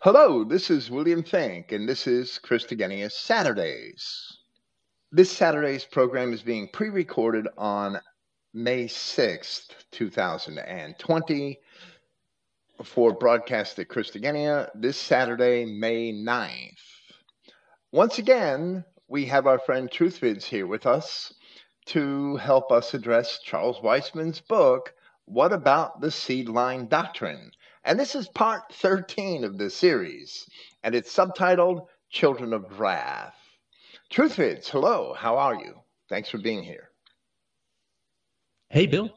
Hello, this is William Finck, and this is Christogenea Saturdays. This Saturday's program is being pre recorded on May 6th, 2020, for broadcast at Christogenea this Saturday, May 9th. Once again, we have our friend Truthvids here with us to help us address Charles Weisman's book, What About the Seed Line Doctrine? And this is part 13 of the series, and it's subtitled Children of Wrath. Truthvids, hello, how are you? Thanks for being here. Hey, Bill.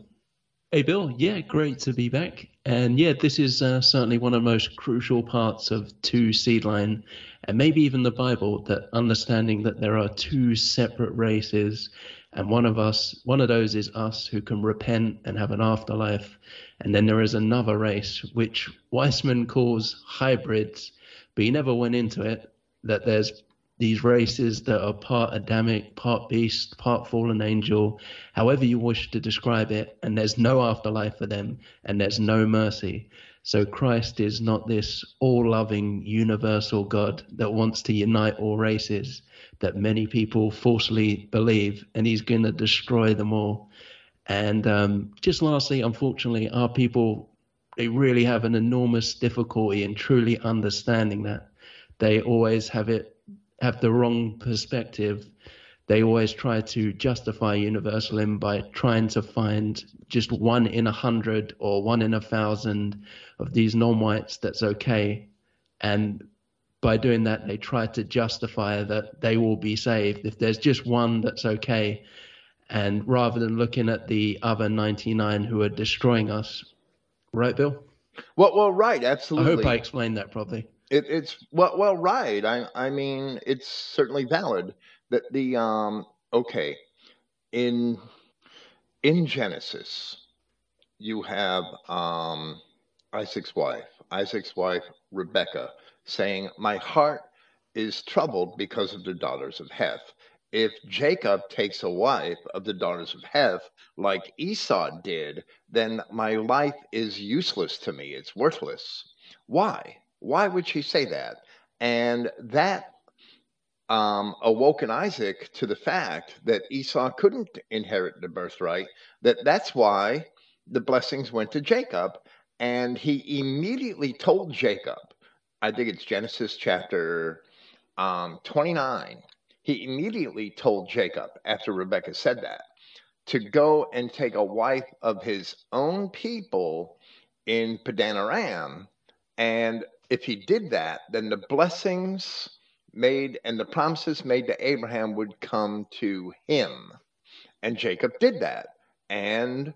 Hey, Bill. Yeah, great to be back. And yeah, this is uh, certainly one of the most crucial parts of two Seedline, and maybe even the Bible, that understanding that there are two separate races, and one of us, one of those is us who can repent and have an afterlife, and then there is another race, which Weisman calls hybrids, but he never went into it, that there's these races that are part Adamic, part beast, part fallen angel, however you wish to describe it, and there's no afterlife for them, and there's no mercy. So Christ is not this all loving, universal God that wants to unite all races that many people falsely believe, and he's going to destroy them all. And um, just lastly, unfortunately, our people they really have an enormous difficulty in truly understanding that. They always have it have the wrong perspective. They always try to justify universalism by trying to find just one in a hundred or one in a thousand of these non-whites that's okay. And by doing that, they try to justify that they will be saved. If there's just one that's okay, and rather than looking at the other 99 who are destroying us. Right, Bill? Well, well, right, absolutely. I hope I explained that properly. It, it's well, well, right. I, I mean, it's certainly valid that the um, okay, in in Genesis, you have um, Isaac's wife, Isaac's wife Rebecca, saying, "My heart is troubled because of the daughters of Heth." if Jacob takes a wife of the daughters of Heth, like Esau did, then my life is useless to me. It's worthless. Why? Why would she say that? And that um, awoken Isaac to the fact that Esau couldn't inherit the birthright, that that's why the blessings went to Jacob. And he immediately told Jacob, I think it's Genesis chapter um, 29 he immediately told Jacob, after Rebekah said that, to go and take a wife of his own people in Padanaram. And if he did that, then the blessings made and the promises made to Abraham would come to him. And Jacob did that. And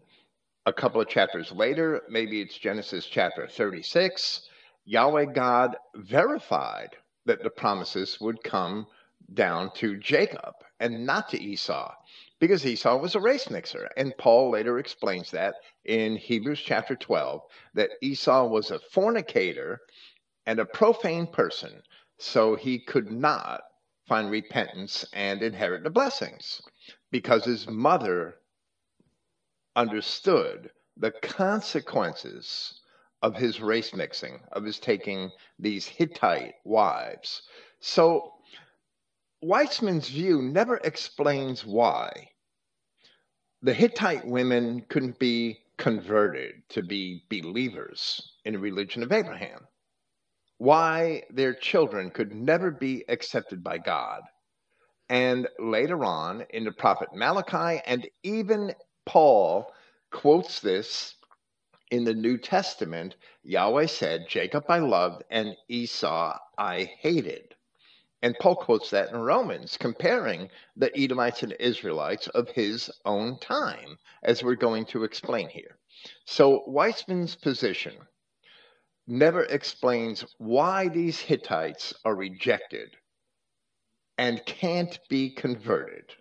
a couple of chapters later, maybe it's Genesis chapter 36, Yahweh God verified that the promises would come down to Jacob and not to Esau because Esau was a race mixer. And Paul later explains that in Hebrews chapter 12 that Esau was a fornicator and a profane person, so he could not find repentance and inherit the blessings because his mother understood the consequences of his race mixing, of his taking these Hittite wives. So Weisman's view never explains why the Hittite women couldn't be converted to be believers in the religion of Abraham, why their children could never be accepted by God. And later on in the prophet Malachi, and even Paul quotes this in the New Testament, Yahweh said, Jacob I loved and Esau I hated. And Paul quotes that in Romans, comparing the Edomites and Israelites of his own time, as we're going to explain here. So Weisman's position never explains why these Hittites are rejected and can't be converted.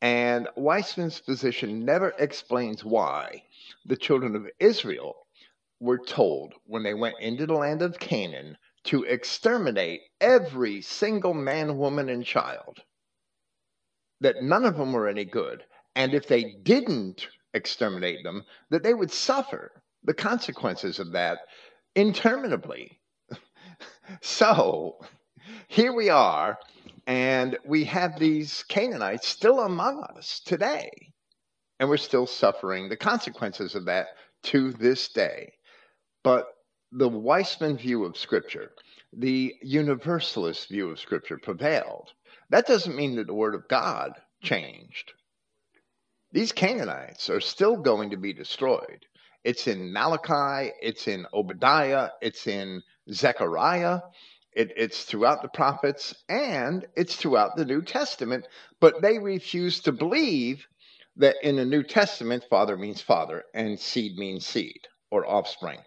And Weisman's position never explains why the children of Israel were told when they went into the land of Canaan to exterminate every single man, woman, and child, that none of them were any good. And if they didn't exterminate them, that they would suffer the consequences of that interminably. So here we are, and we have these Canaanites still among us today, and we're still suffering the consequences of that to this day. But the Weisman view of Scripture, the universalist view of Scripture prevailed. That doesn't mean that the Word of God changed. These Canaanites are still going to be destroyed. It's in Malachi, it's in Obadiah, it's in Zechariah, it, it's throughout the prophets, and it's throughout the New Testament. But they refuse to believe that in the New Testament, father means father and seed means seed or offspring.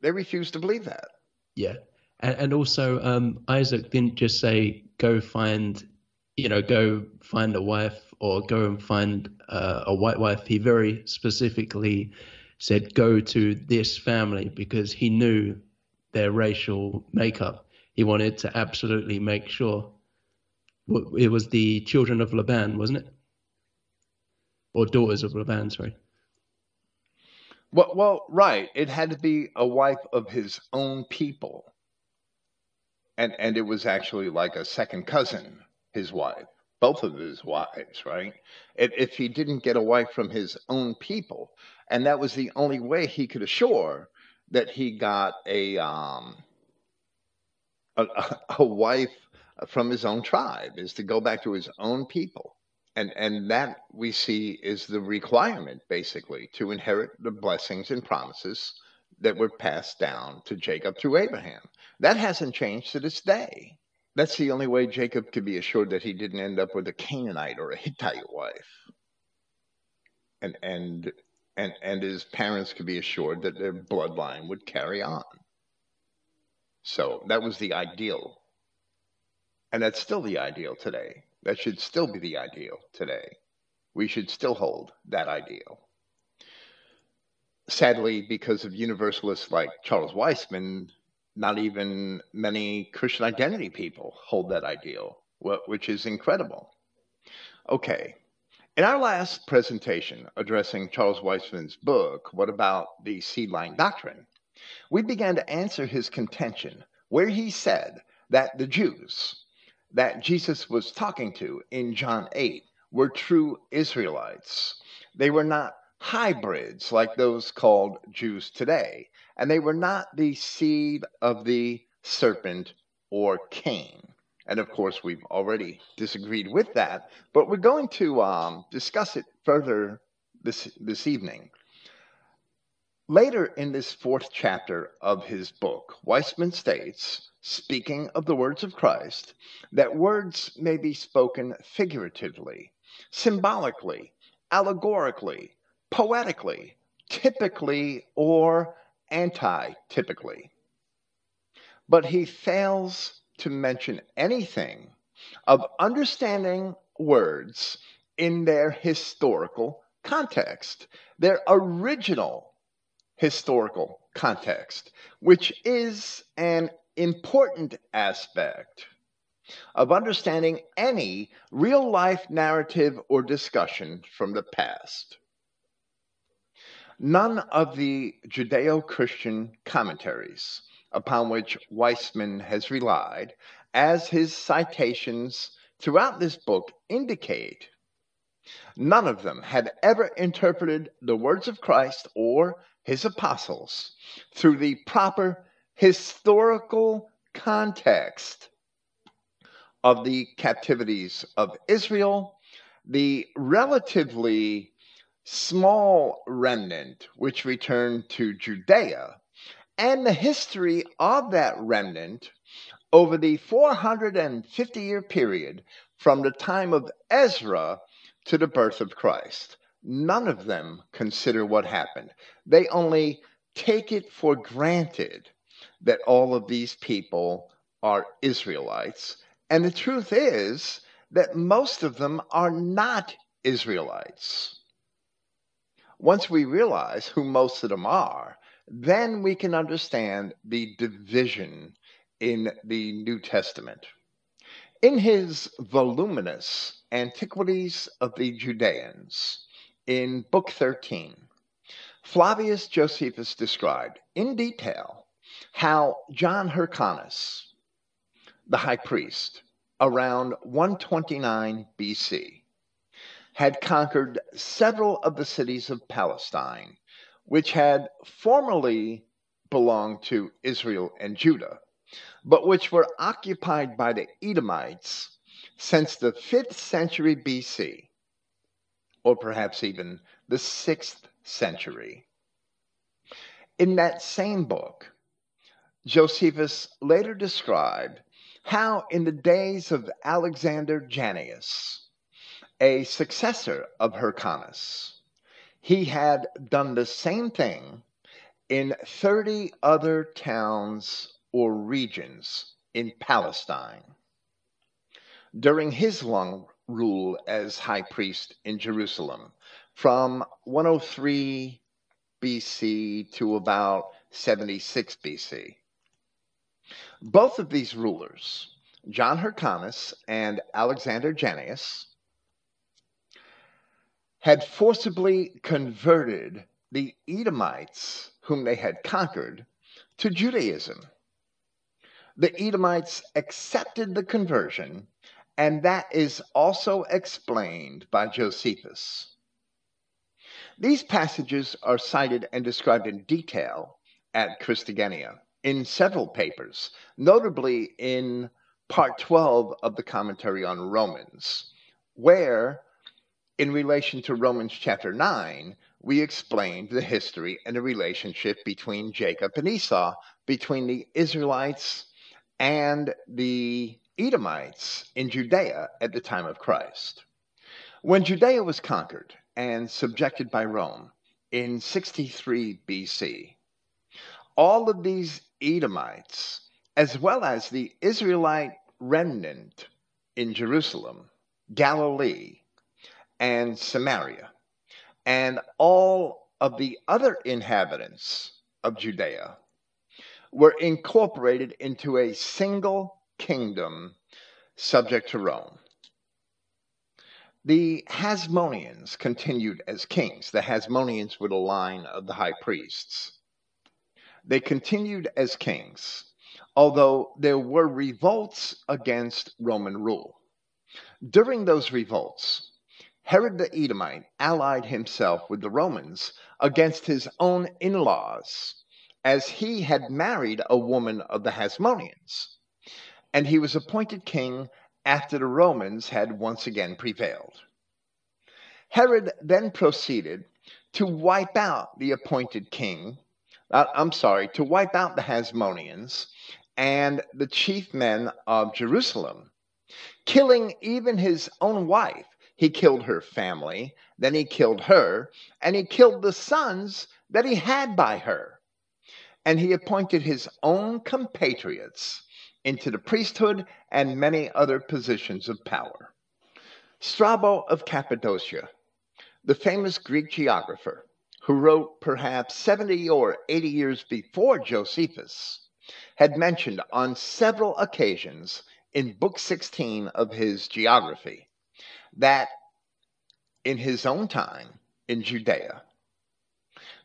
They refuse to believe that. Yeah. And, and also, um, Isaac didn't just say, go find, you know, go find a wife or go and find uh, a white wife. He very specifically said, go to this family because he knew their racial makeup. He wanted to absolutely make sure. It was the children of Laban, wasn't it? Or daughters of Laban, sorry. Well, well, right. It had to be a wife of his own people, and and it was actually like a second cousin, his wife, both of his wives, right? If, if he didn't get a wife from his own people, and that was the only way he could assure that he got a um a, a wife from his own tribe is to go back to his own people and and that we see is the requirement basically to inherit the blessings and promises that were passed down to Jacob through Abraham. That hasn't changed to this day. That's the only way Jacob could be assured that he didn't end up with a Canaanite or a Hittite wife. And and and and his parents could be assured that their bloodline would carry on. So that was the ideal. And that's still the ideal today. That should still be the ideal today. We should still hold that ideal. Sadly, because of universalists like Charles Weisman, not even many Christian identity people hold that ideal, which is incredible. Okay. In our last presentation addressing Charles Weisman's book, What About the Seedline Doctrine? we began to answer his contention where he said that the Jews, that Jesus was talking to in John 8 were true Israelites. They were not hybrids like those called Jews today, and they were not the seed of the serpent or Cain. And of course, we've already disagreed with that, but we're going to um, discuss it further this, this evening. Later in this fourth chapter of his book, Weisman states speaking of the words of Christ, that words may be spoken figuratively, symbolically, allegorically, poetically, typically, or anti typically. But he fails to mention anything of understanding words in their historical context, their original historical context, which is an important aspect of understanding any real life narrative or discussion from the past. None of the Judeo Christian commentaries upon which Weisman has relied, as his citations throughout this book indicate, none of them had ever interpreted the words of Christ or his apostles through the proper historical context of the captivities of Israel, the relatively small remnant which returned to Judea, and the history of that remnant over the 450 year period from the time of Ezra to the birth of Christ. None of them consider what happened. They only take it for granted that all of these people are Israelites. And the truth is that most of them are not Israelites. Once we realize who most of them are, then we can understand the division in the New Testament. In his voluminous Antiquities of the Judeans, in Book 13, Flavius Josephus described in detail how John Hyrcanus, the high priest, around 129 BC, had conquered several of the cities of Palestine, which had formerly belonged to Israel and Judah, but which were occupied by the Edomites since the 5th century BC, or perhaps even the 6th century. In that same book, Josephus later described how, in the days of Alexander Jannaeus, a successor of Hyrcanus, he had done the same thing in 30 other towns or regions in Palestine. During his long rule as high priest in Jerusalem, from 103 BC to about 76 BC. Both of these rulers, John Hyrcanus and Alexander Jannaeus, had forcibly converted the Edomites whom they had conquered to Judaism. The Edomites accepted the conversion, and that is also explained by Josephus. These passages are cited and described in detail at Christogenea in several papers, notably in part 12 of the commentary on Romans, where, in relation to Romans chapter 9, we explained the history and the relationship between Jacob and Esau, between the Israelites and the Edomites in Judea at the time of Christ. When Judea was conquered and subjected by Rome in 63 BC, all of these Edomites, as well as the Israelite remnant in Jerusalem, Galilee, and Samaria, and all of the other inhabitants of Judea were incorporated into a single kingdom subject to Rome. The Hasmoneans continued as kings. The Hasmoneans were the line of the high priests. They continued as kings, although there were revolts against Roman rule. During those revolts, Herod the Edomite allied himself with the Romans against his own in laws, as he had married a woman of the Hasmoneans, and he was appointed king after the Romans had once again prevailed. Herod then proceeded to wipe out the appointed king uh, I'm sorry, to wipe out the Hasmoneans and the chief men of Jerusalem, killing even his own wife. He killed her family, then he killed her, and he killed the sons that he had by her. And he appointed his own compatriots into the priesthood and many other positions of power. Strabo of Cappadocia, the famous Greek geographer, who wrote perhaps 70 or 80 years before Josephus, had mentioned on several occasions in Book 16 of his geography that in his own time in Judea,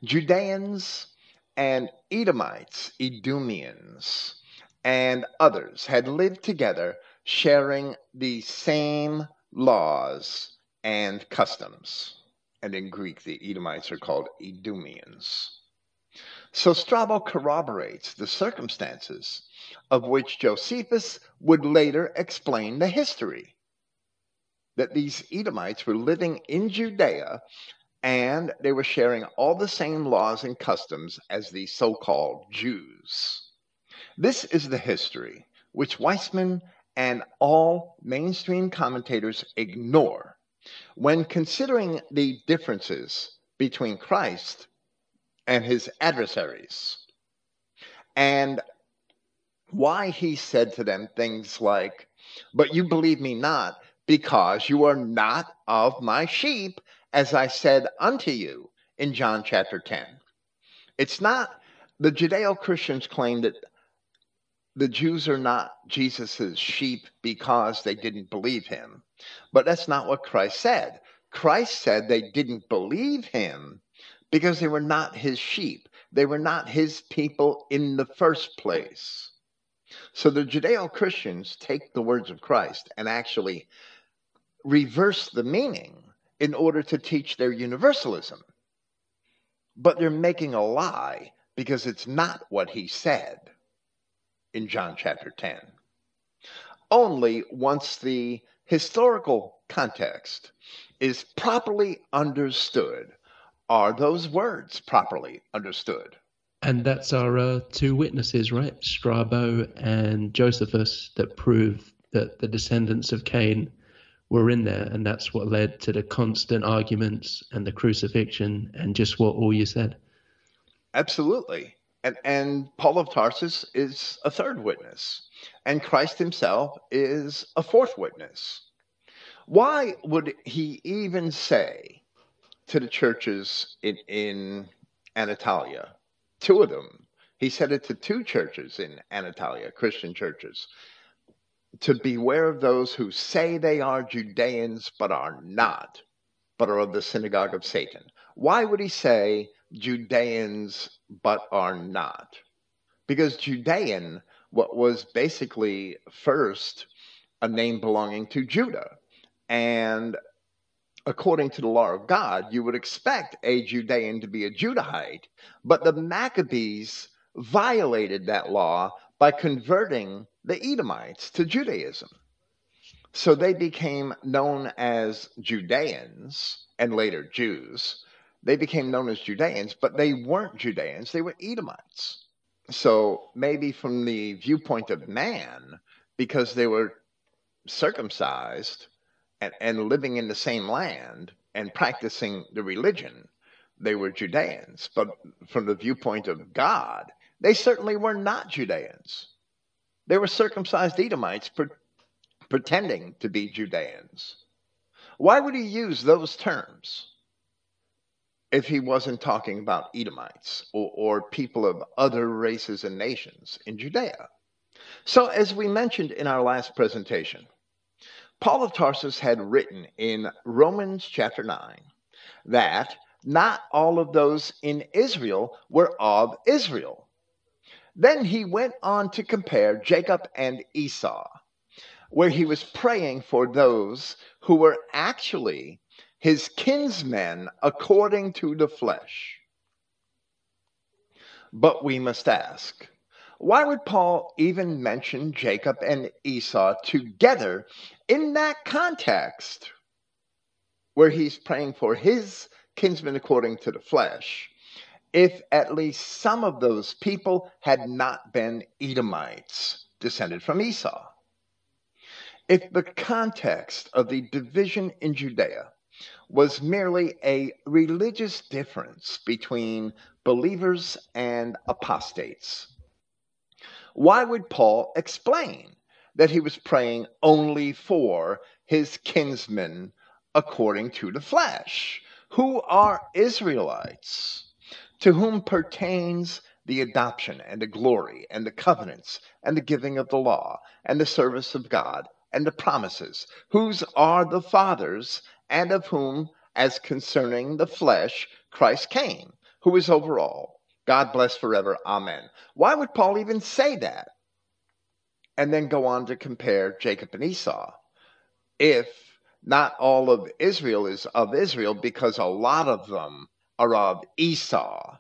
Judeans and Edomites, Edomians, and others had lived together sharing the same laws and customs and in Greek the Edomites are called Edomians. So Strabo corroborates the circumstances of which Josephus would later explain the history. That these Edomites were living in Judea and they were sharing all the same laws and customs as the so called Jews. This is the history which Weisman and all mainstream commentators ignore when considering the differences between Christ and his adversaries, and why he said to them things like, But you believe me not, because you are not of my sheep, as I said unto you in John chapter 10. It's not the Judeo Christians claim that the Jews are not Jesus's sheep because they didn't believe him. But that's not what Christ said. Christ said they didn't believe him because they were not his sheep. They were not his people in the first place. So the Judeo Christians take the words of Christ and actually reverse the meaning in order to teach their universalism. But they're making a lie because it's not what he said in John chapter 10. Only once the historical context is properly understood are those words properly understood. And that's our uh, two witnesses, right? Strabo and Josephus, that prove that the descendants of Cain were in there. And that's what led to the constant arguments and the crucifixion and just what all you said. Absolutely. And, and Paul of Tarsus is a third witness, and Christ himself is a fourth witness. Why would he even say to the churches in, in Anatolia, two of them, he said it to two churches in Anatolia, Christian churches, to beware of those who say they are Judeans but are not, but are of the synagogue of Satan. Why would he say Judeans but are not? Because Judean what was basically first a name belonging to Judah. And according to the law of God, you would expect a Judean to be a Judahite, but the Maccabees violated that law by converting the Edomites to Judaism. So they became known as Judeans and later Jews. They became known as Judeans, but they weren't Judeans, they were Edomites. So maybe from the viewpoint of man, because they were circumcised and, and living in the same land and practicing the religion, they were Judeans. But from the viewpoint of God, they certainly were not Judeans. They were circumcised Edomites pre- pretending to be Judeans. Why would he use those terms? if he wasn't talking about Edomites or, or people of other races and nations in Judea. So, as we mentioned in our last presentation, Paul of Tarsus had written in Romans chapter 9 that not all of those in Israel were of Israel. Then he went on to compare Jacob and Esau, where he was praying for those who were actually his kinsmen according to the flesh. But we must ask, why would Paul even mention Jacob and Esau together in that context where he's praying for his kinsmen according to the flesh if at least some of those people had not been Edomites descended from Esau? If the context of the division in Judea was merely a religious difference between believers and apostates. Why would Paul explain that he was praying only for his kinsmen according to the flesh, who are Israelites, to whom pertains the adoption and the glory and the covenants and the giving of the law and the service of God and the promises, whose are the fathers and of whom, as concerning the flesh, Christ came, who is over all. God bless forever. Amen. Why would Paul even say that? And then go on to compare Jacob and Esau. If not all of Israel is of Israel, because a lot of them are of Esau.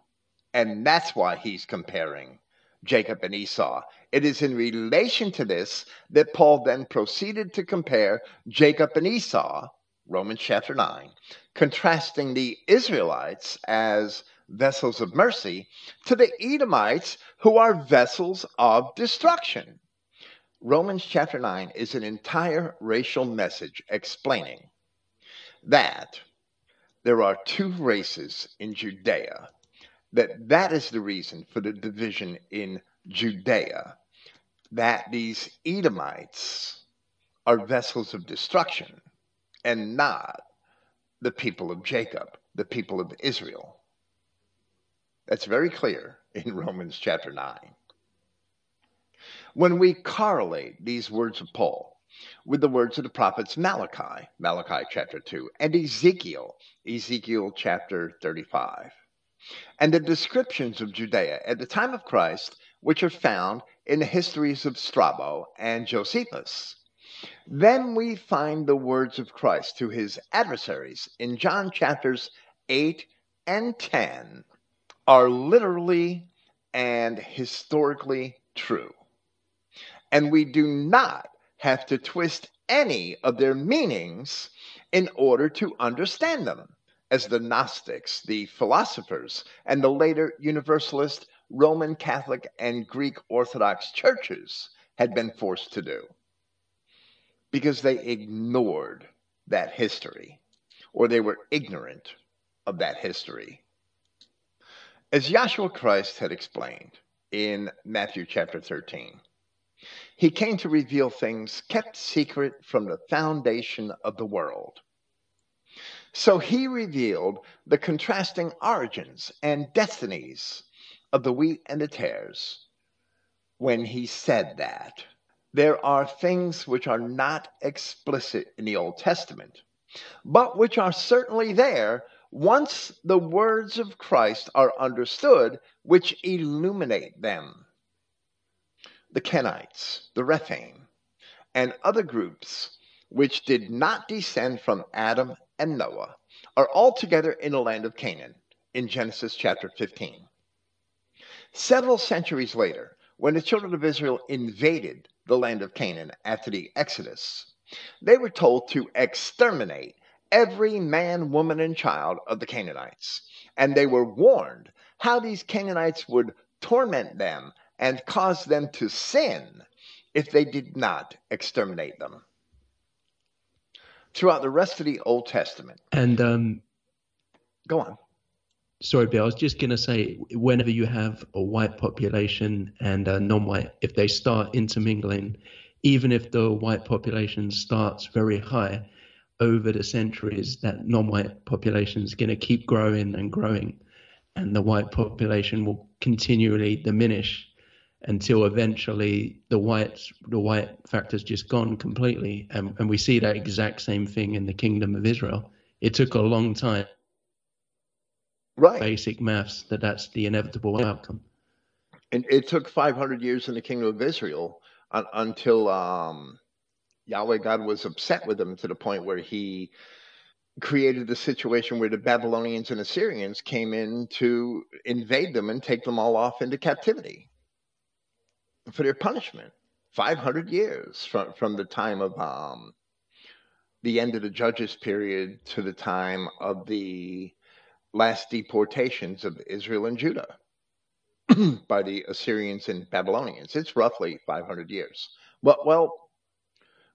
And that's why he's comparing Jacob and Esau. It is in relation to this that Paul then proceeded to compare Jacob and Esau Romans chapter 9, contrasting the Israelites as vessels of mercy to the Edomites who are vessels of destruction. Romans chapter 9 is an entire racial message explaining that there are two races in Judea that that is the reason for the division in Judea that these Edomites are vessels of destruction and not the people of Jacob, the people of Israel. That's very clear in Romans chapter 9. When we correlate these words of Paul with the words of the prophets Malachi, Malachi chapter 2, and Ezekiel, Ezekiel chapter 35, and the descriptions of Judea at the time of Christ, which are found in the histories of Strabo and Josephus. Then we find the words of Christ to his adversaries in John chapters 8 and 10 are literally and historically true. And we do not have to twist any of their meanings in order to understand them, as the Gnostics, the philosophers, and the later Universalist, Roman Catholic, and Greek Orthodox churches had been forced to do. Because they ignored that history, or they were ignorant of that history. As Yahshua Christ had explained in Matthew chapter 13, he came to reveal things kept secret from the foundation of the world. So he revealed the contrasting origins and destinies of the wheat and the tares when he said that. There are things which are not explicit in the Old Testament, but which are certainly there once the words of Christ are understood, which illuminate them. The Kenites, the Rephaim, and other groups which did not descend from Adam and Noah are all together in the land of Canaan in Genesis chapter 15. Several centuries later, when the children of Israel invaded the land of Canaan after the Exodus, they were told to exterminate every man, woman, and child of the Canaanites. And they were warned how these Canaanites would torment them and cause them to sin if they did not exterminate them. Throughout the rest of the Old Testament. And um, go on. Sorry, Bill. I was just going to say, whenever you have a white population and a non-white, if they start intermingling, even if the white population starts very high, over the centuries that non-white population is going to keep growing and growing and the white population will continually diminish until eventually the white the white factor is just gone completely. And, and we see that exact same thing in the kingdom of israel. It took a long time. Right. Basic maths that that's the inevitable outcome. and it took 500 years in the kingdom of israel until um, Yahweh God was upset with them to the point where he created the situation where the Babylonians and Assyrians came in to invade them and take them all off into captivity for their punishment. 500 years from, from the time of um, the end of the Judges period to the time of the last deportations of Israel and Judah by the Assyrians and Babylonians. It's roughly 500 years. Well, well,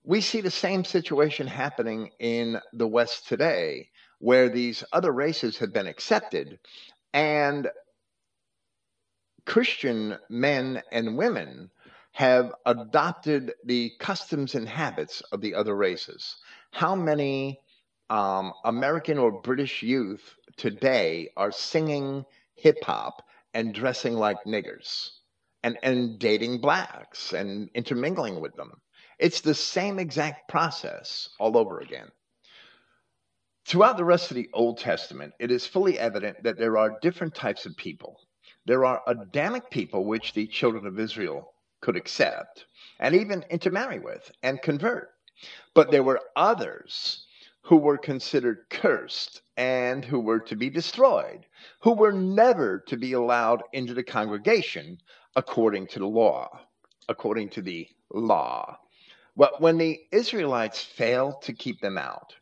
we see the same situation happening in the West today, where these other races have been accepted, and Christian men and women have adopted the customs and habits of the other races. How many um, American or British youth today are singing hip hop and dressing like niggers and, and dating blacks and intermingling with them? It's the same exact process all over again. Throughout the rest of the Old Testament, it is fully evident that there are different types of people. There are Adamic people which the children of Israel could accept and even intermarry with and convert. But there were others who were considered cursed and who were to be destroyed, who were never to be allowed into the congregation according to the law, according to the law. But when the Israelites failed to keep them out,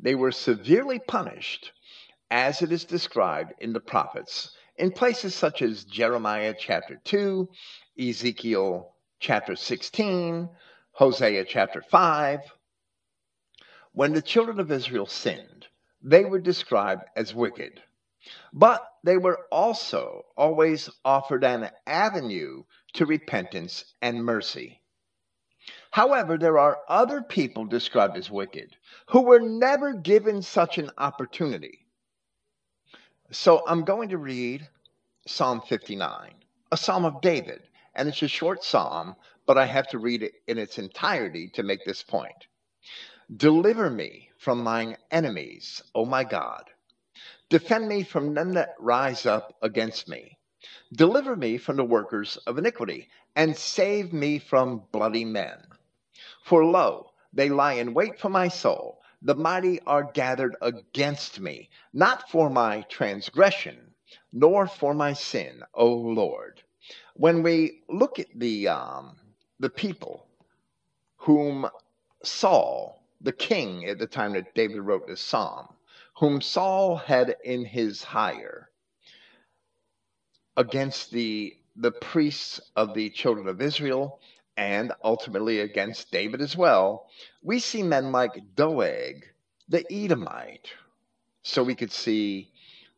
they were severely punished, as it is described in the prophets, in places such as Jeremiah chapter 2, Ezekiel chapter 16, Hosea chapter 5. When the children of Israel sinned, they were described as wicked. But they were also always offered an avenue to repentance and mercy. However, there are other people described as wicked who were never given such an opportunity. So I'm going to read Psalm 59, a psalm of David, and it's a short psalm, but I have to read it in its entirety to make this point. Deliver me from mine enemies, O my God. Defend me from them that rise up against me. Deliver me from the workers of iniquity, and save me from bloody men. For lo, they lie in wait for my soul. The mighty are gathered against me, not for my transgression, nor for my sin, O Lord. When we look at the um, the people whom Saul, the king at the time that David wrote this psalm, whom Saul had in his hire against the the priests of the children of Israel and ultimately against David as well, we see men like Doeg, the Edomite. So we could see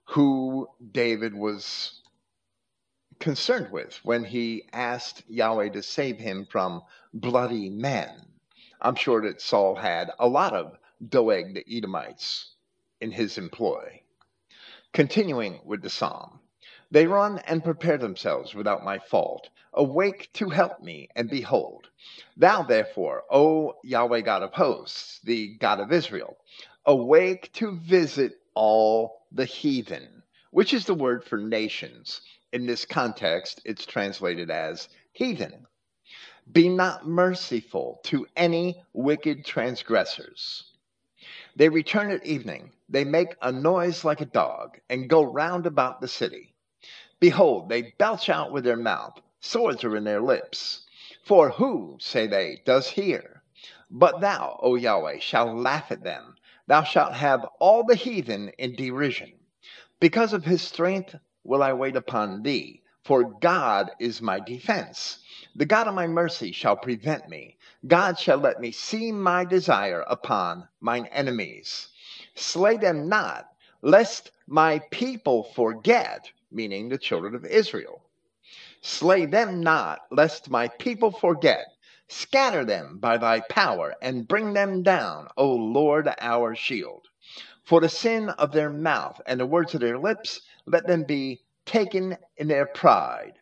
who David was concerned with when he asked Yahweh to save him from bloody men. I'm sure that Saul had a lot of Doeg the Edomites in his employ. Continuing with the psalm, they run and prepare themselves without my fault. Awake to help me, and behold, thou therefore, O Yahweh God of hosts, the God of Israel, awake to visit all the heathen, which is the word for nations. In this context, it's translated as heathen. Be not merciful to any wicked transgressors they return at evening. They make a noise like a dog, and go round about the city. Behold, they belch out with their mouth, swords are in their lips. For who, say they, does hear? But thou, O Yahweh, shalt laugh at them. Thou shalt have all the heathen in derision. Because of his strength will I wait upon thee, for God is my defense. The God of my mercy shall prevent me. God shall let me see my desire upon mine enemies. Slay them not, lest my people forget, meaning the children of Israel. Slay them not, lest my people forget. Scatter them by thy power, and bring them down, O Lord our shield. For the sin of their mouth and the words of their lips, let them be taken in their pride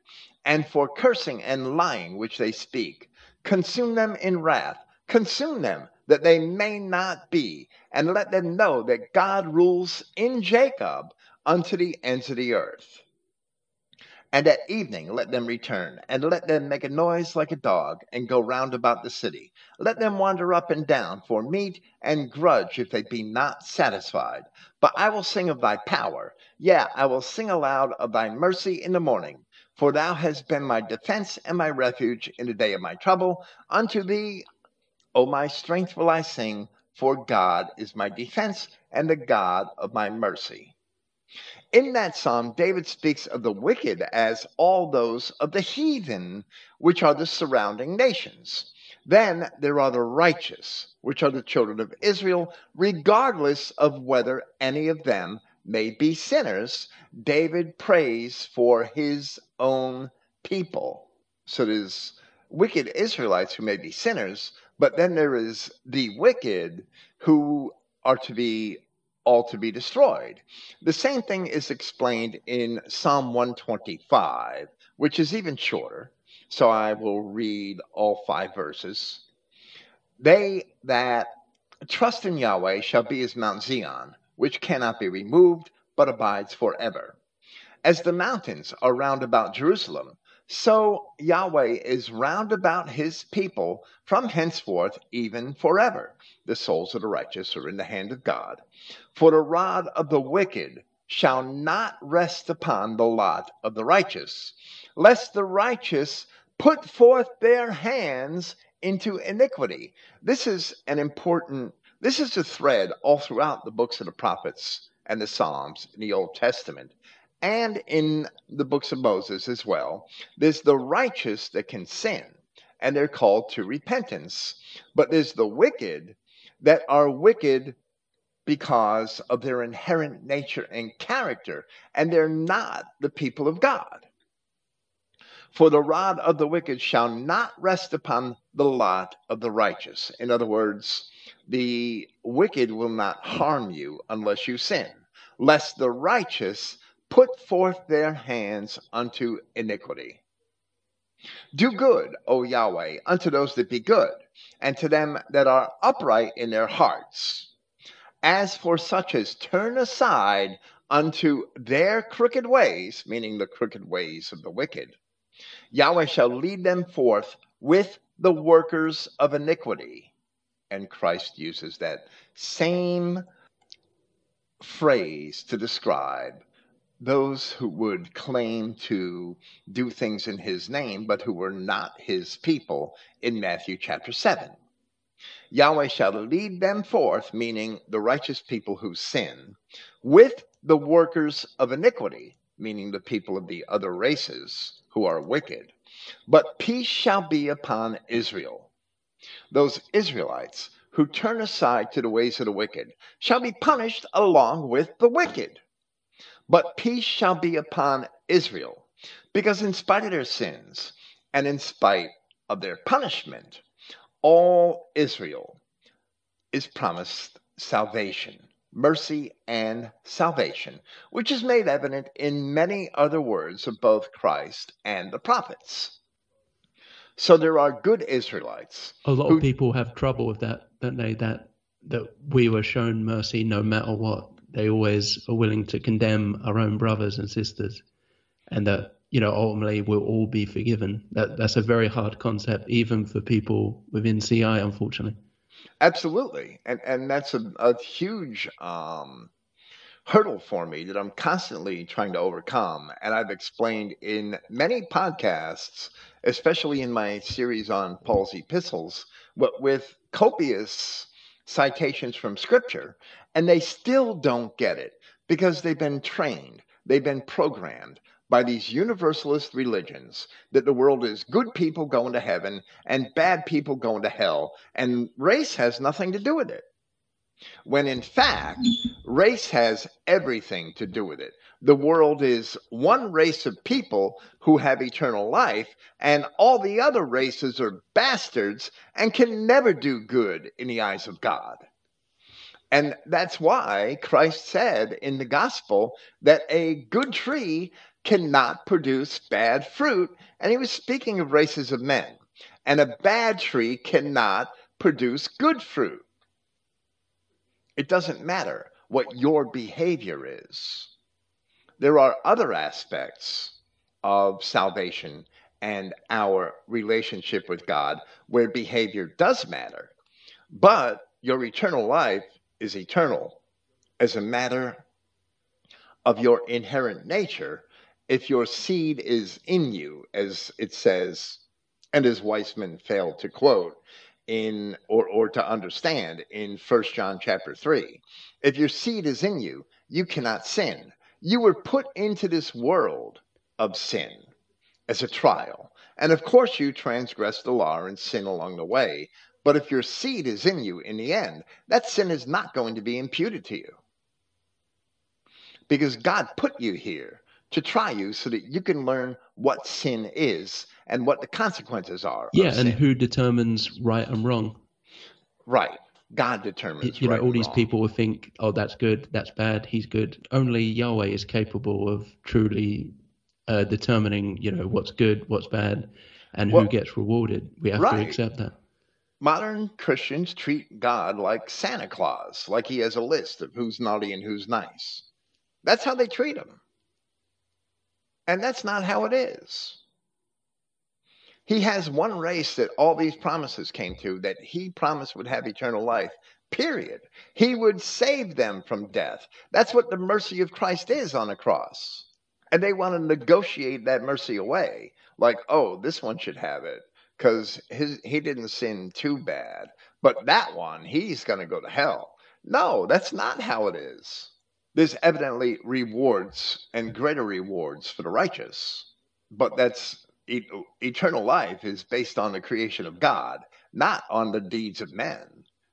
and for cursing and lying which they speak. Consume them in wrath, consume them, that they may not be, and let them know that God rules in Jacob unto the ends of the earth. And at evening let them return, and let them make a noise like a dog, and go round about the city. Let them wander up and down for meat, and grudge if they be not satisfied. But I will sing of thy power. Yea, I will sing aloud of thy mercy in the morning. For thou hast been my defense and my refuge in the day of my trouble. Unto thee, O my strength, will I sing, for God is my defense and the God of my mercy. In that psalm, David speaks of the wicked as all those of the heathen, which are the surrounding nations. Then there are the righteous, which are the children of Israel, regardless of whether any of them may be sinners, David prays for his own people. So there's wicked Israelites who may be sinners, but then there is the wicked who are to be all to be destroyed. The same thing is explained in Psalm 125, which is even shorter. So I will read all five verses. They that trust in Yahweh shall be as Mount Zion, which cannot be removed, but abides forever. As the mountains are round about Jerusalem, so Yahweh is round about his people from henceforth even forever. The souls of the righteous are in the hand of God. For the rod of the wicked shall not rest upon the lot of the righteous, lest the righteous put forth their hands into iniquity. This is an important this is a thread all throughout the books of the prophets and the Psalms in the Old Testament and in the books of Moses as well. There's the righteous that can sin, and they're called to repentance. But there's the wicked that are wicked because of their inherent nature and character, and they're not the people of God. For the rod of the wicked shall not rest upon the lot of the righteous. In other words, the wicked will not harm you unless you sin, lest the righteous put forth their hands unto iniquity. Do good, O Yahweh, unto those that be good, and to them that are upright in their hearts. As for such as turn aside unto their crooked ways, meaning the crooked ways of the wicked, Yahweh shall lead them forth with the workers of iniquity. And Christ uses that same phrase to describe those who would claim to do things in his name, but who were not his people in Matthew chapter 7. Yahweh shall lead them forth, meaning the righteous people who sin, with the workers of iniquity, meaning the people of the other races who are wicked. But peace shall be upon Israel. Those Israelites who turn aside to the ways of the wicked shall be punished along with the wicked. But peace shall be upon Israel, because in spite of their sins and in spite of their punishment, all Israel is promised salvation, mercy, and salvation, which is made evident in many other words of both Christ and the prophets. So there are good Israelites. A lot who, of people have trouble with that, don't they? That that we were shown mercy no matter what they always are willing to condemn our own brothers and sisters, and that you know ultimately we'll all be forgiven. That that's a very hard concept, even for people within CI, unfortunately. Absolutely, and and that's a, a huge um, hurdle for me that I'm constantly trying to overcome, and I've explained in many podcasts, especially in my series on Paul's epistles, but with copious citations from Scripture and they still don't get it because they've been trained, they've been programmed by these universalist religions that the world is good people going to heaven and bad people going to hell, and race has nothing to do with it. When in fact, race has everything to do with it. The world is one race of people who have eternal life, and all the other races are bastards and can never do good in the eyes of God. And that's why Christ said in the gospel that a good tree cannot produce bad fruit. And he was speaking of races of men. And a bad tree cannot produce good fruit. It doesn't matter what your behavior is. There are other aspects of salvation and our relationship with God where behavior does matter. But your eternal life is eternal as a matter of your inherent nature if your seed is in you, as it says, and as Weisman failed to quote in or, or to understand in First John chapter 3. If your seed is in you, you cannot sin. You were put into this world of sin as a trial. And of course, you transgress the law and sin along the way, but if your seed is in you in the end, that sin is not going to be imputed to you. Because God put you here to try you so that you can learn what sin is and what the consequences are. Yeah, and who determines right and wrong? Right. God determines. You know, right all these wrong. people will think, "Oh, that's good, that's bad, he's good." Only Yahweh is capable of truly uh, determining, you know, what's good, what's bad, and well, who gets rewarded. We have right. to accept that modern Christians treat God like Santa Claus, like he has a list of who's naughty and who's nice. That's how they treat him. And that's not how it is. He has one race that all these promises came to, that he promised would have eternal life, period. He would save them from death. That's what the mercy of Christ is on the cross. And they want to negotiate that mercy away, like, oh, this one should have it because his he didn't sin too bad. But that one, he's going to go to hell. No, that's not how it is. There's evidently rewards and greater rewards for the righteous, but that's eternal life is based on the creation of God, not on the deeds of men.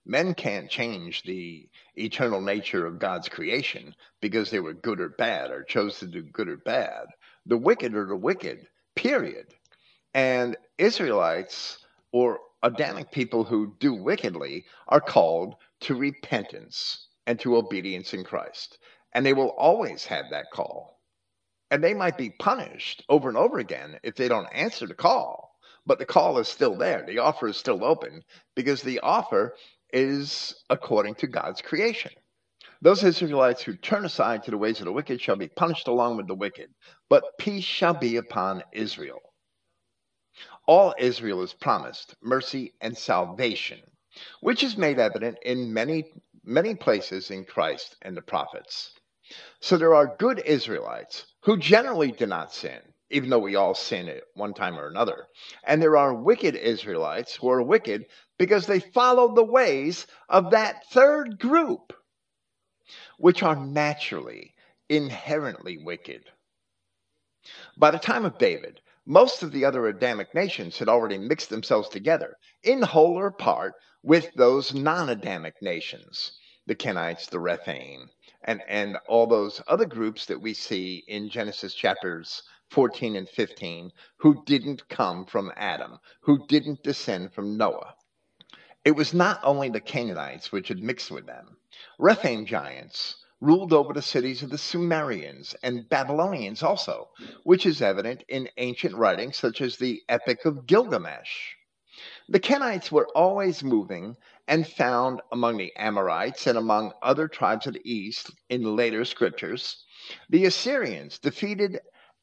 Men can't change the eternal nature of God's creation because they were good or bad or chose to do good or bad. The wicked are the wicked, period. And Israelites or Adamic people who do wickedly are called to repentance and to obedience in Christ. And they will always have that call. And they might be punished over and over again if they don't answer the call. But the call is still there. The offer is still open because the offer is according to God's creation. Those Israelites who turn aside to the ways of the wicked shall be punished along with the wicked, but peace shall be upon Israel. All Israel is promised mercy and salvation, which is made evident in many, many places in Christ and the prophets. So there are good Israelites who generally do not sin, even though we all sin at one time or another. And there are wicked Israelites who are wicked because they follow the ways of that third group which are naturally, inherently wicked. By the time of David, most of the other Adamic nations had already mixed themselves together, in whole or part, with those non Adamic nations the Kenites, the Rephaim, and, and all those other groups that we see in Genesis chapters 14 and 15 who didn't come from Adam, who didn't descend from Noah. It was not only the Canaanites which had mixed with them. Rephaim giants ruled over the cities of the Sumerians and Babylonians also, which is evident in ancient writings such as the Epic of Gilgamesh. The Kenites were always moving and found among the Amorites and among other tribes of the east in later scriptures. The Assyrians defeated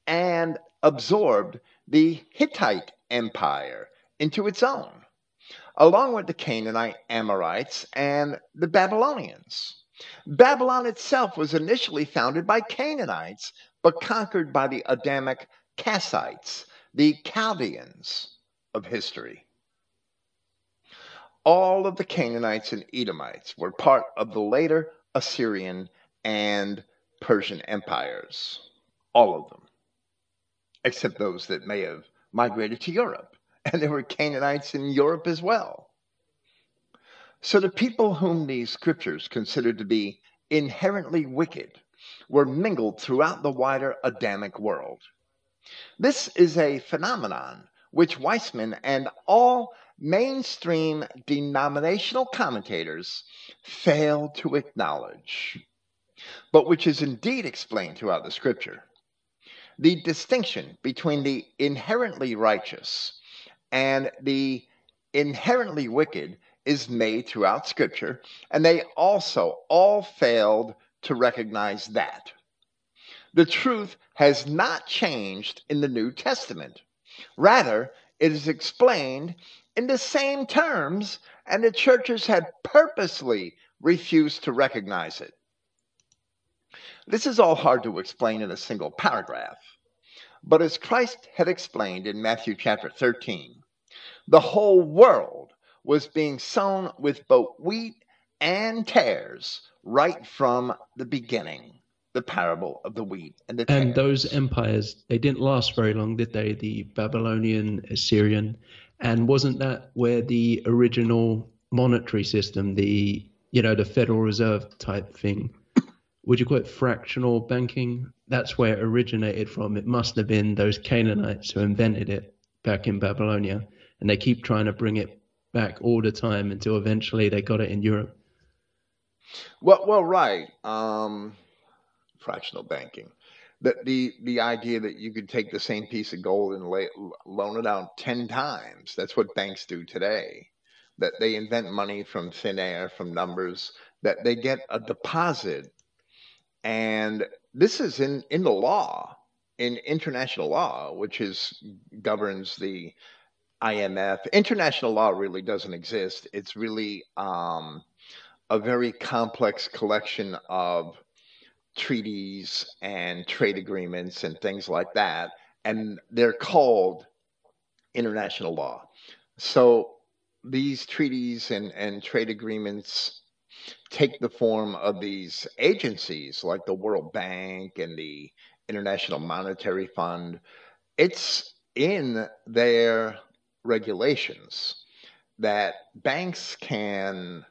and absorbed the Hittite Empire into its own along with the Canaanite Amorites and the Babylonians. Babylon itself was initially founded by Canaanites, but conquered by the Adamic Kassites, the Chaldeans of history. All of the Canaanites and Edomites were part of the later Assyrian and Persian empires. All of them, except those that may have migrated to Europe and there were Canaanites in Europe as well. So the people whom these scriptures considered to be inherently wicked were mingled throughout the wider Adamic world. This is a phenomenon which Weisman and all mainstream denominational commentators fail to acknowledge, but which is indeed explained throughout the scripture. The distinction between the inherently righteous and the inherently wicked is made throughout Scripture, and they also all failed to recognize that. The truth has not changed in the New Testament. Rather, it is explained in the same terms, and the churches had purposely refused to recognize it. This is all hard to explain in a single paragraph. But as Christ had explained in Matthew chapter 13, the whole world was being sown with both wheat and tares right from the beginning. The parable of the wheat and the tares. And those empires, they didn't last very long, did they? The Babylonian, Assyrian, and wasn't that where the original monetary system, the you know the Federal Reserve type thing, would you call it fractional banking? That's where it originated from. It must have been those Canaanites who invented it back in Babylonia and they keep trying to bring it back all the time until eventually they got it in Europe. Well, well, right. Um, fractional banking. The, the the idea that you could take the same piece of gold and lay, loan it out ten times. That's what banks do today. That they invent money from thin air, from numbers. That they get a deposit, and this is in in the law, in international law, which is governs the IMF. International law really doesn't exist. It's really um, a very complex collection of treaties and trade agreements and things like that. And they're called international law. So these treaties and, and trade agreements take the form of these agencies like the World Bank and the International Monetary Fund. It's in their regulations that banks can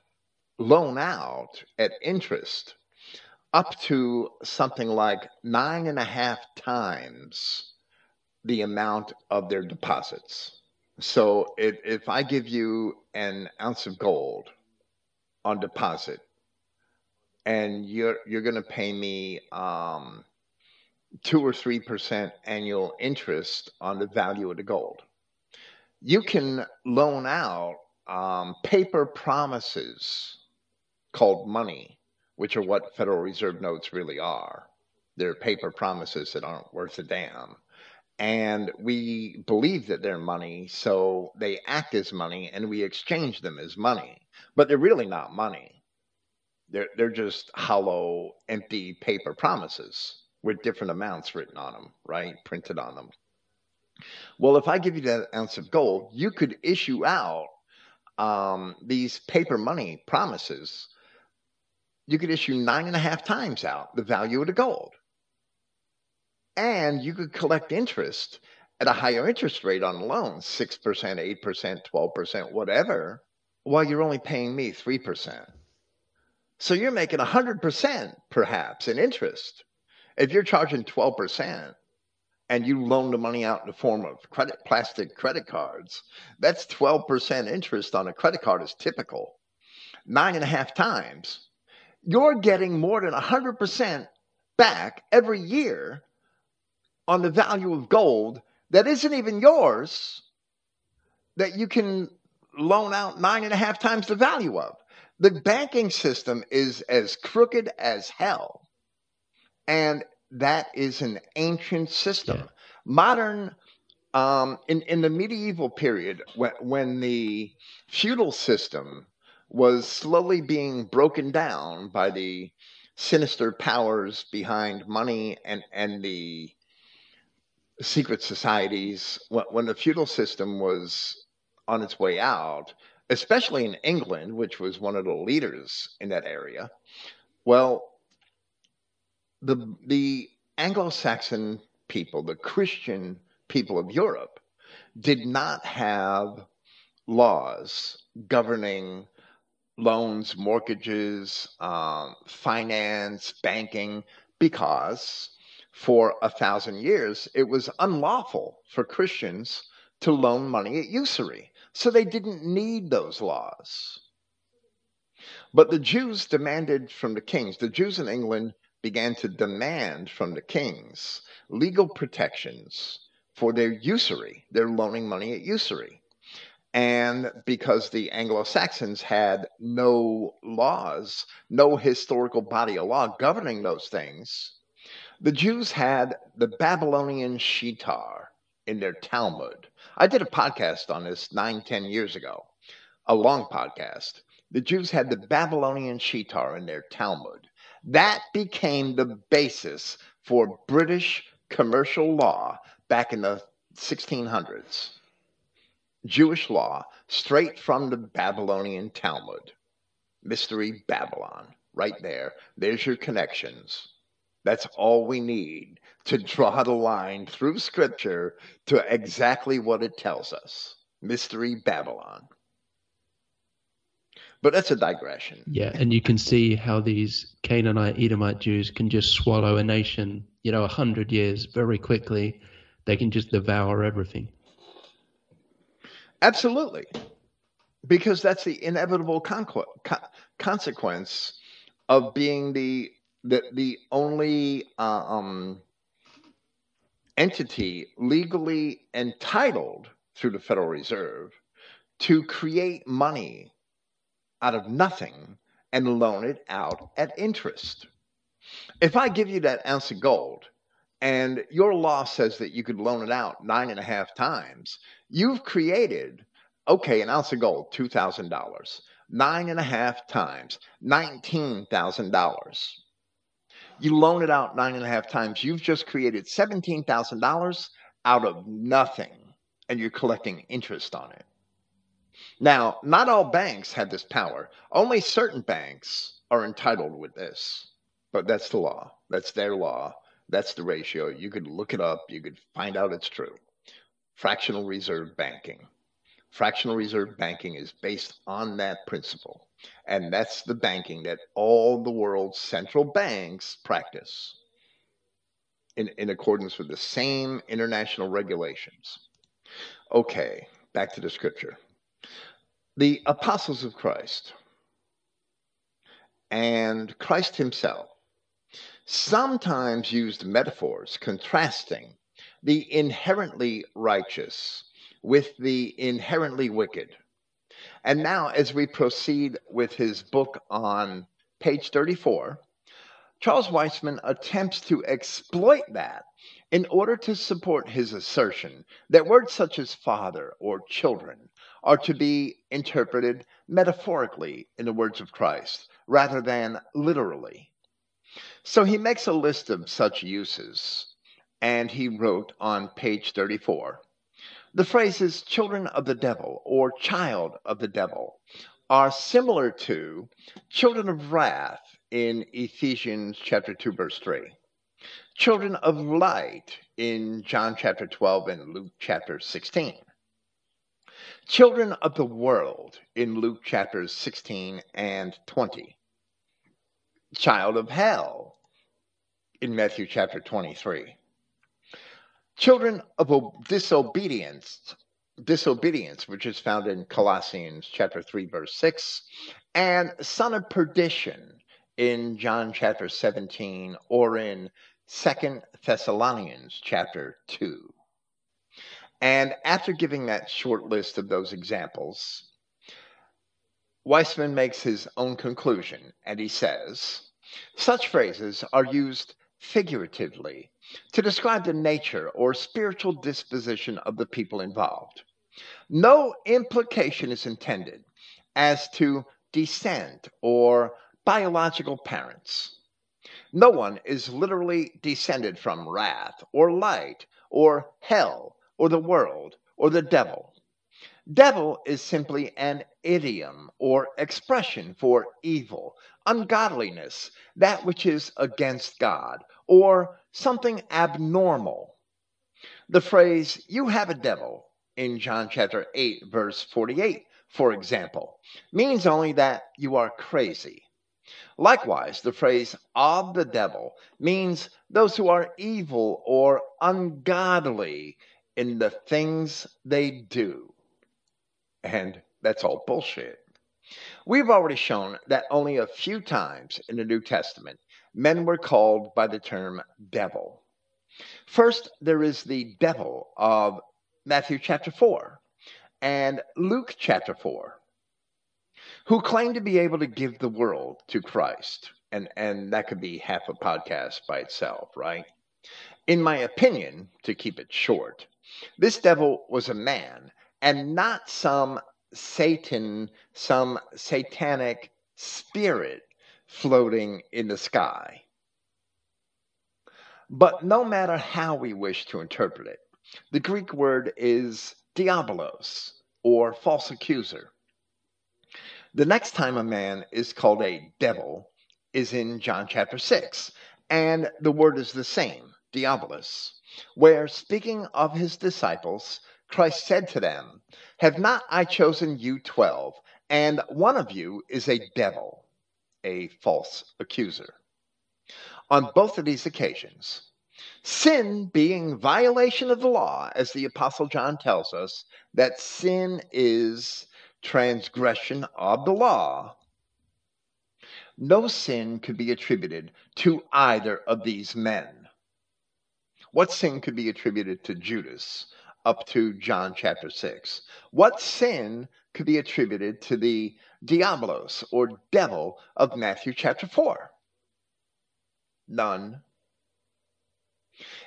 loan out at interest up to something like nine and a half times the amount of their deposits. So if, if I give you an ounce of gold on deposit and you're you're going to pay me um, two or three percent annual interest on the value of the gold you can loan out um, paper promises called money, which are what Federal Reserve notes really are. They're paper promises that aren't worth a damn. And we believe that they're money, so they act as money and we exchange them as money. But they're really not money. They're, they're just hollow, empty paper promises with different amounts written on them, right? Printed on them. Well, if I give you that ounce of gold, you could issue out um, these paper money promises. You could issue nine and a half times out the value of the gold. And you could collect interest at a higher interest rate on loans 6%, 8%, 12%, whatever, while you're only paying me 3%. So you're making 100% perhaps in interest. If you're charging 12%, and you loan the money out in the form of credit plastic credit cards, that's 12% interest on a credit card is typical. Nine and a half times. You're getting more than 100% back every year on the value of gold that isn't even yours that you can loan out nine and a half times the value of. The banking system is as crooked as hell. And that is an ancient system. Yeah. Modern, um, in, in the medieval period, when, when the feudal system was slowly being broken down by the sinister powers behind money and, and the secret societies, when, when the feudal system was on its way out, especially in England, which was one of the leaders in that area, well, the the Anglo-Saxon people, the Christian people of Europe, did not have laws governing loans, mortgages, um, finance, banking, because for a thousand years it was unlawful for Christians to loan money at usury. So they didn't need those laws. But the Jews demanded from the kings, the Jews in England began to demand from the kings legal protections for their usury, their loaning money at usury. And because the Anglo Saxons had no laws, no historical body of law governing those things, the Jews had the Babylonian Shitar in their Talmud. I did a podcast on this nine, ten years ago, a long podcast. The Jews had the Babylonian Shitar in their Talmud. That became the basis for British commercial law back in the 1600s. Jewish law straight from the Babylonian Talmud. Mystery Babylon, right there. There's your connections. That's all we need to draw the line through Scripture to exactly what it tells us. Mystery Babylon. But that's a digression. Yeah, and you can see how these Canaanite, Edomite Jews can just swallow a nation, you know, a hundred years very quickly. They can just devour everything. Absolutely. Because that's the inevitable conqu- co- consequence of being the the, the only uh, um, entity legally entitled through the Federal Reserve to create money out of nothing and loan it out at interest. If I give you that ounce of gold and your law says that you could loan it out nine and a half times, you've created, okay, an ounce of gold, $2,000, nine and a half times, $19,000. You loan it out nine and a half times, you've just created $17,000 out of nothing, and you're collecting interest on it. Now, not all banks have this power. Only certain banks are entitled with this. But that's the law. That's their law. That's the ratio. You could look it up. You could find out it's true. Fractional reserve banking. Fractional reserve banking is based on that principle. And that's the banking that all the world's central banks practice in, in accordance with the same international regulations. Okay, back to the scripture the apostles of Christ and Christ himself sometimes used metaphors contrasting the inherently righteous with the inherently wicked. And now, as we proceed with his book on page 34, Charles Weisman attempts to exploit that in order to support his assertion that words such as father or children are to be interpreted metaphorically in the words of Christ rather than literally. So he makes a list of such uses, and he wrote on page 34 the phrases children of the devil or child of the devil are similar to children of wrath in Ephesians chapter 2 verse 3 children of light in John chapter 12 and Luke chapter 16. Children of the world in Luke chapters 16 and 20. Child of hell in Matthew chapter 23. Children of disobedience, disobedience, which is found in Colossians chapter 3 verse 6, and son of perdition in John chapter 17 or in Second Thessalonians chapter 2. And after giving that short list of those examples, Weisman makes his own conclusion and he says such phrases are used figuratively to describe the nature or spiritual disposition of the people involved. No implication is intended as to descent or biological parents. No one is literally descended from wrath or light or hell or the world or the devil. Devil is simply an idiom or expression for evil, ungodliness, that which is against God, or something abnormal. The phrase, you have a devil, in John chapter 8, verse 48, for example, means only that you are crazy. Likewise, the phrase of the devil means those who are evil or ungodly in the things they do. And that's all bullshit. We've already shown that only a few times in the New Testament men were called by the term devil. First, there is the devil of Matthew chapter 4 and Luke chapter 4 who claim to be able to give the world to Christ. And, and that could be half a podcast by itself, right? In my opinion, to keep it short, this devil was a man and not some Satan, some satanic spirit floating in the sky. But no matter how we wish to interpret it, the Greek word is diabolos, or false accuser. The next time a man is called a devil is in John chapter 6, and the word is the same, diabolos, where speaking of his disciples, Christ said to them, Have not I chosen you twelve, and one of you is a devil, a false accuser? On both of these occasions, sin being violation of the law, as the Apostle John tells us, that sin is transgression of the law, no sin could be attributed to either of these men. What sin could be attributed to Judas up to John chapter 6? What sin could be attributed to the diabolos or devil of Matthew chapter 4? None.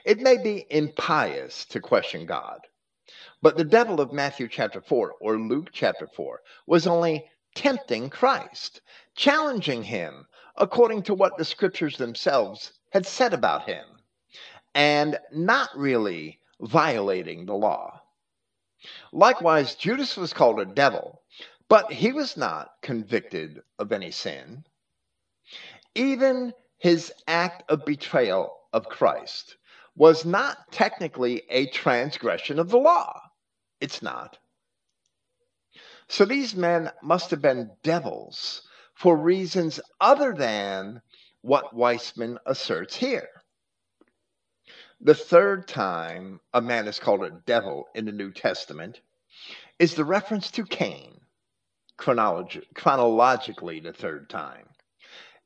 It may be impious to question God. But the devil of Matthew chapter 4 or Luke chapter 4 was only tempting Christ, challenging him according to what the scriptures themselves had said about him, and not really violating the law. Likewise, Judas was called a devil, but he was not convicted of any sin. Even his act of betrayal of Christ was not technically a transgression of the law. It's not. So these men must have been devils for reasons other than what Weisman asserts here. The third time a man is called a devil in the New Testament is the reference to Cain, chronolog- chronologically the third time,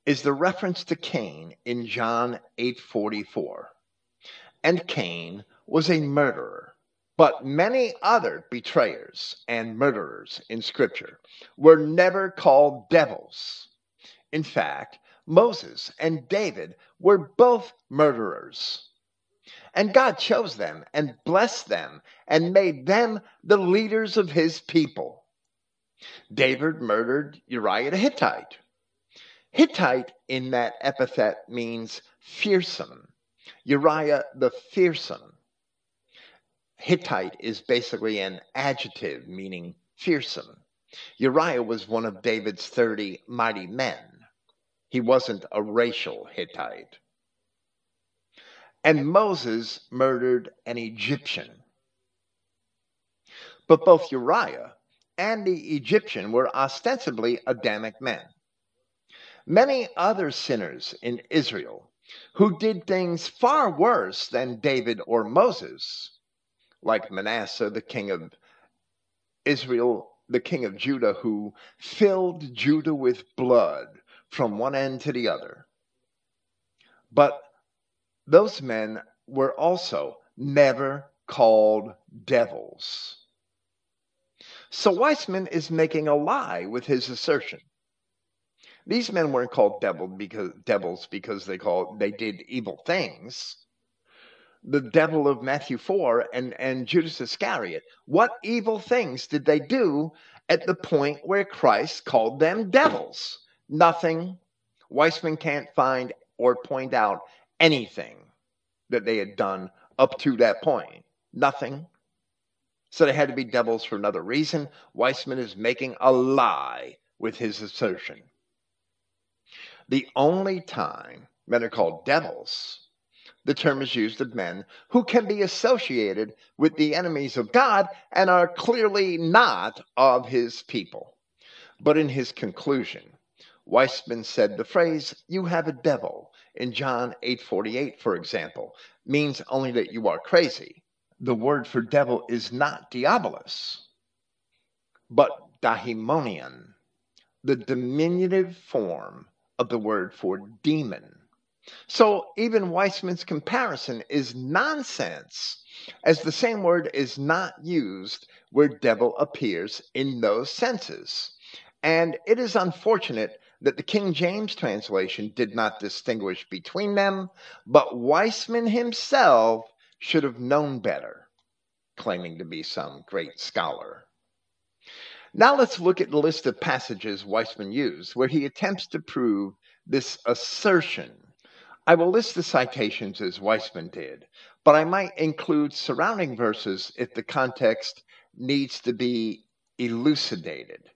is the reference to Cain in John 8:44. And Cain was a murderer but many other betrayers and murderers in Scripture were never called devils. In fact, Moses and David were both murderers. And God chose them and blessed them and made them the leaders of his people. David murdered Uriah the Hittite. Hittite in that epithet means fearsome. Uriah the fearsome. Hittite is basically an adjective meaning fearsome. Uriah was one of David's 30 mighty men. He wasn't a racial Hittite. And Moses murdered an Egyptian. But both Uriah and the Egyptian were ostensibly Adamic men. Many other sinners in Israel who did things far worse than David or Moses, like Manasseh, the king of Israel, the king of Judah, who filled Judah with blood from one end to the other. But those men were also never called devils. So Weisman is making a lie with his assertion. These men weren't called devil because, devils because they called they did evil things. The devil of Matthew 4 and, and Judas Iscariot, what evil things did they do at the point where Christ called them devils? Nothing. Weisman can't find or point out anything that they had done up to that point. Nothing. So they had to be devils for another reason. Weisman is making a lie with his assertion. The only time men are called devils, the term is used of men who can be associated with the enemies of God and are clearly not of his people. But in his conclusion, Weisman said the phrase, you have a devil, in John 8:48, for example, means only that you are crazy. The word for devil is not diabolos, but daimonion, the diminutive form of the word for demon. So even Weisman's comparison is nonsense, as the same word is not used where devil appears in those senses. And it is unfortunate that the King James translation did not distinguish between them, but Weisman himself should have known better, claiming to be some great scholar. Now let's look at the list of passages Weisman used where he attempts to prove this assertion. I will list the citations as Weisman did, but I might include surrounding verses if the context needs to be elucidated.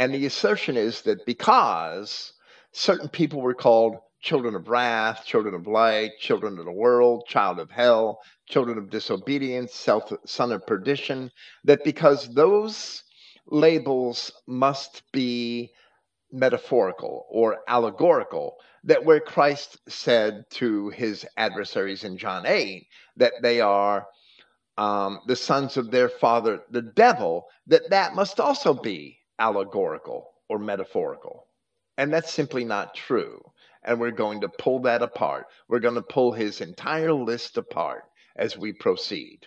And the assertion is that because certain people were called children of wrath, children of light, children of the world, child of hell, children of disobedience, self, son of perdition, that because those labels must be metaphorical or allegorical. That where Christ said to his adversaries in John 8 that they are um, the sons of their father, the devil, that that must also be allegorical or metaphorical. And that's simply not true. And we're going to pull that apart. We're going to pull his entire list apart as we proceed.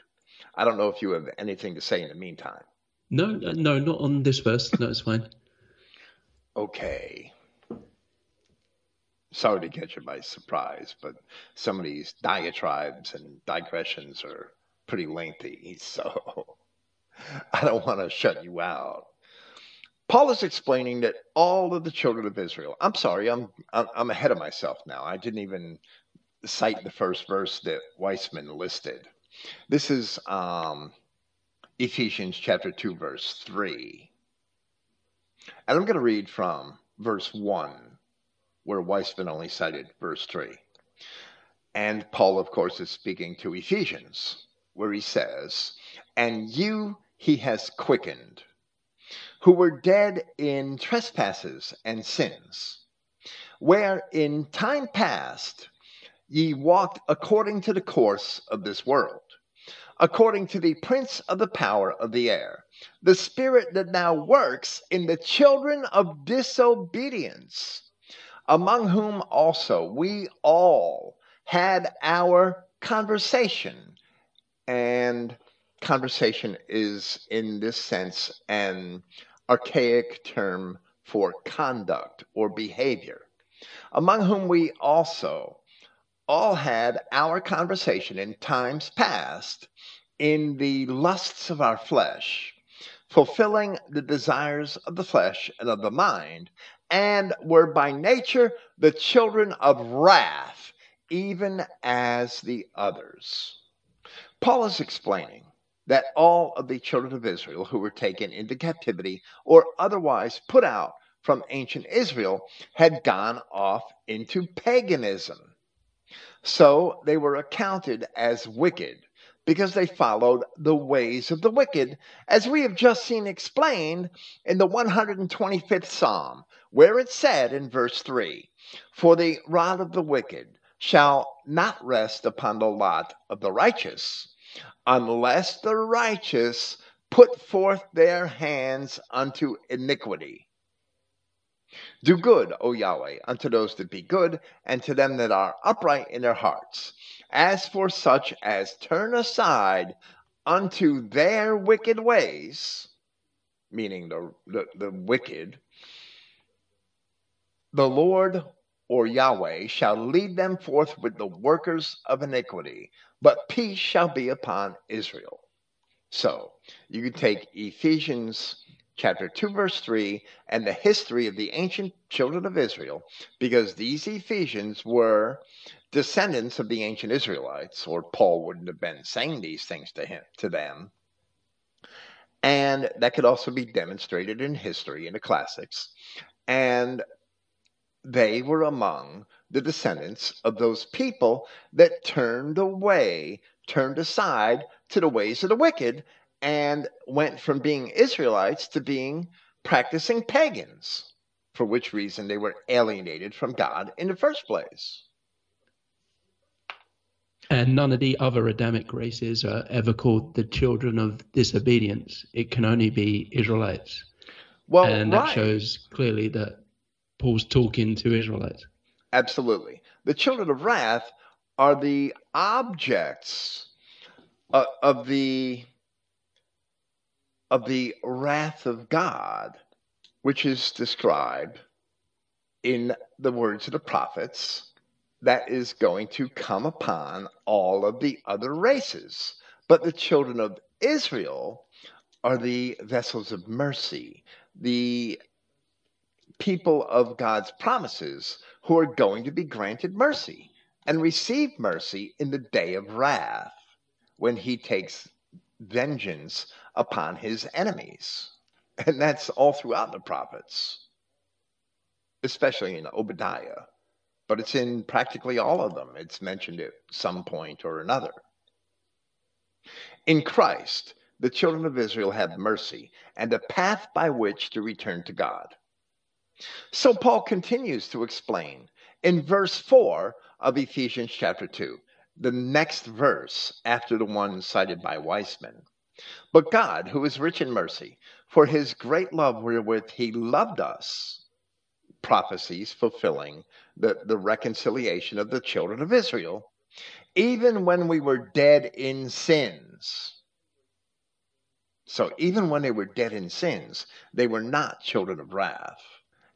I don't know if you have anything to say in the meantime. No, uh, no, not on this verse. No, it's fine. okay. Sorry to catch you by surprise, but some of these diatribes and digressions are pretty lengthy, so I don't want to shut you out. Paul is explaining that all of the children of Israel. I'm sorry, I'm I'm ahead of myself now. I didn't even cite the first verse that Weisman listed. This is um, Ephesians chapter 2, verse 3. And I'm going to read from verse 1, where Weisman only cited verse 3. And Paul, of course, is speaking to Ephesians, where he says, And you he has quickened, who were dead in trespasses and sins, where in time past ye walked according to the course of this world according to the prince of the power of the air, the spirit that now works in the children of disobedience, among whom also we all had our conversation. And conversation is, in this sense, an archaic term for conduct or behavior. among whom we also all had our conversation in times past in the lusts of our flesh, fulfilling the desires of the flesh and of the mind, and were by nature the children of wrath, even as the others. Paul is explaining that all of the children of Israel who were taken into captivity or otherwise put out from ancient Israel had gone off into paganism. So they were accounted as wicked because they followed the ways of the wicked, as we have just seen explained in the 125th Psalm, where it said in verse 3 For the rod of the wicked shall not rest upon the lot of the righteous, unless the righteous put forth their hands unto iniquity. Do good, O Yahweh, unto those that be good, and to them that are upright in their hearts. As for such as turn aside unto their wicked ways, meaning the, the, the wicked, the Lord or Yahweh shall lead them forth with the workers of iniquity, but peace shall be upon Israel. So you could take Ephesians chapter 2, verse 3, and the history of the ancient children of Israel, because these Ephesians were descendants of the ancient Israelites, or Paul wouldn't have been saying these things to him to them. And that could also be demonstrated in history in the classics. And they were among the descendants of those people that turned away, turned aside to the ways of the wicked, and went from being Israelites to being practicing pagans, for which reason they were alienated from God in the first place. And none of the other Adamic races are ever called the children of disobedience. It can only be Israelites. Well, and that right. shows clearly that Paul's talking to Israelites. Absolutely. The children of wrath are the objects of, of the of the wrath of God, which is described in the words of the prophets that is going to come upon all of the other races. But the children of Israel are the vessels of mercy, the people of God's promises who are going to be granted mercy and receive mercy in the day of wrath when he takes vengeance upon his enemies. And that's all throughout the prophets, especially in Obadiah but it's in practically all of them. It's mentioned at some point or another. In Christ, the children of Israel have mercy and a path by which to return to God. So Paul continues to explain in verse 4 of Ephesians chapter 2, the next verse after the one cited by Weisman. But God, who is rich in mercy, for his great love wherewith he loved us, prophecies fulfilling the, the reconciliation of the children of Israel, even when we were dead in sins. So even when they were dead in sins, they were not children of wrath,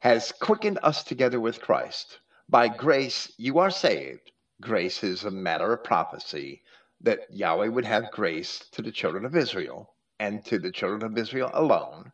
has quickened us together with Christ. By grace you are saved. Grace is a matter of prophecy that Yahweh would have grace to the children of Israel and to the children of Israel alone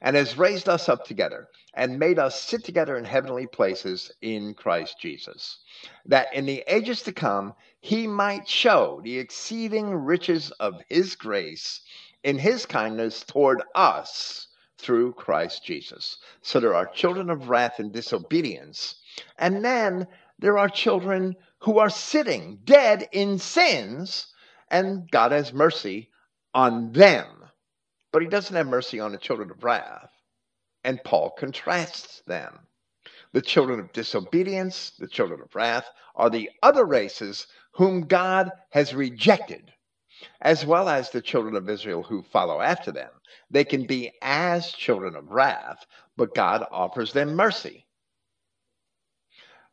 and has raised us up together and made us sit together in heavenly places in Christ Jesus, that in the ages to come he might show the exceeding riches of his grace in his kindness toward us through Christ Jesus. So there are children of wrath and disobedience, and then there are children who are sitting dead in sins, and God has mercy on them but he doesn't have mercy on the children of wrath. And Paul contrasts them. The children of disobedience, the children of wrath, are the other races whom God has rejected, as well as the children of Israel who follow after them. They can be as children of wrath, but God offers them mercy.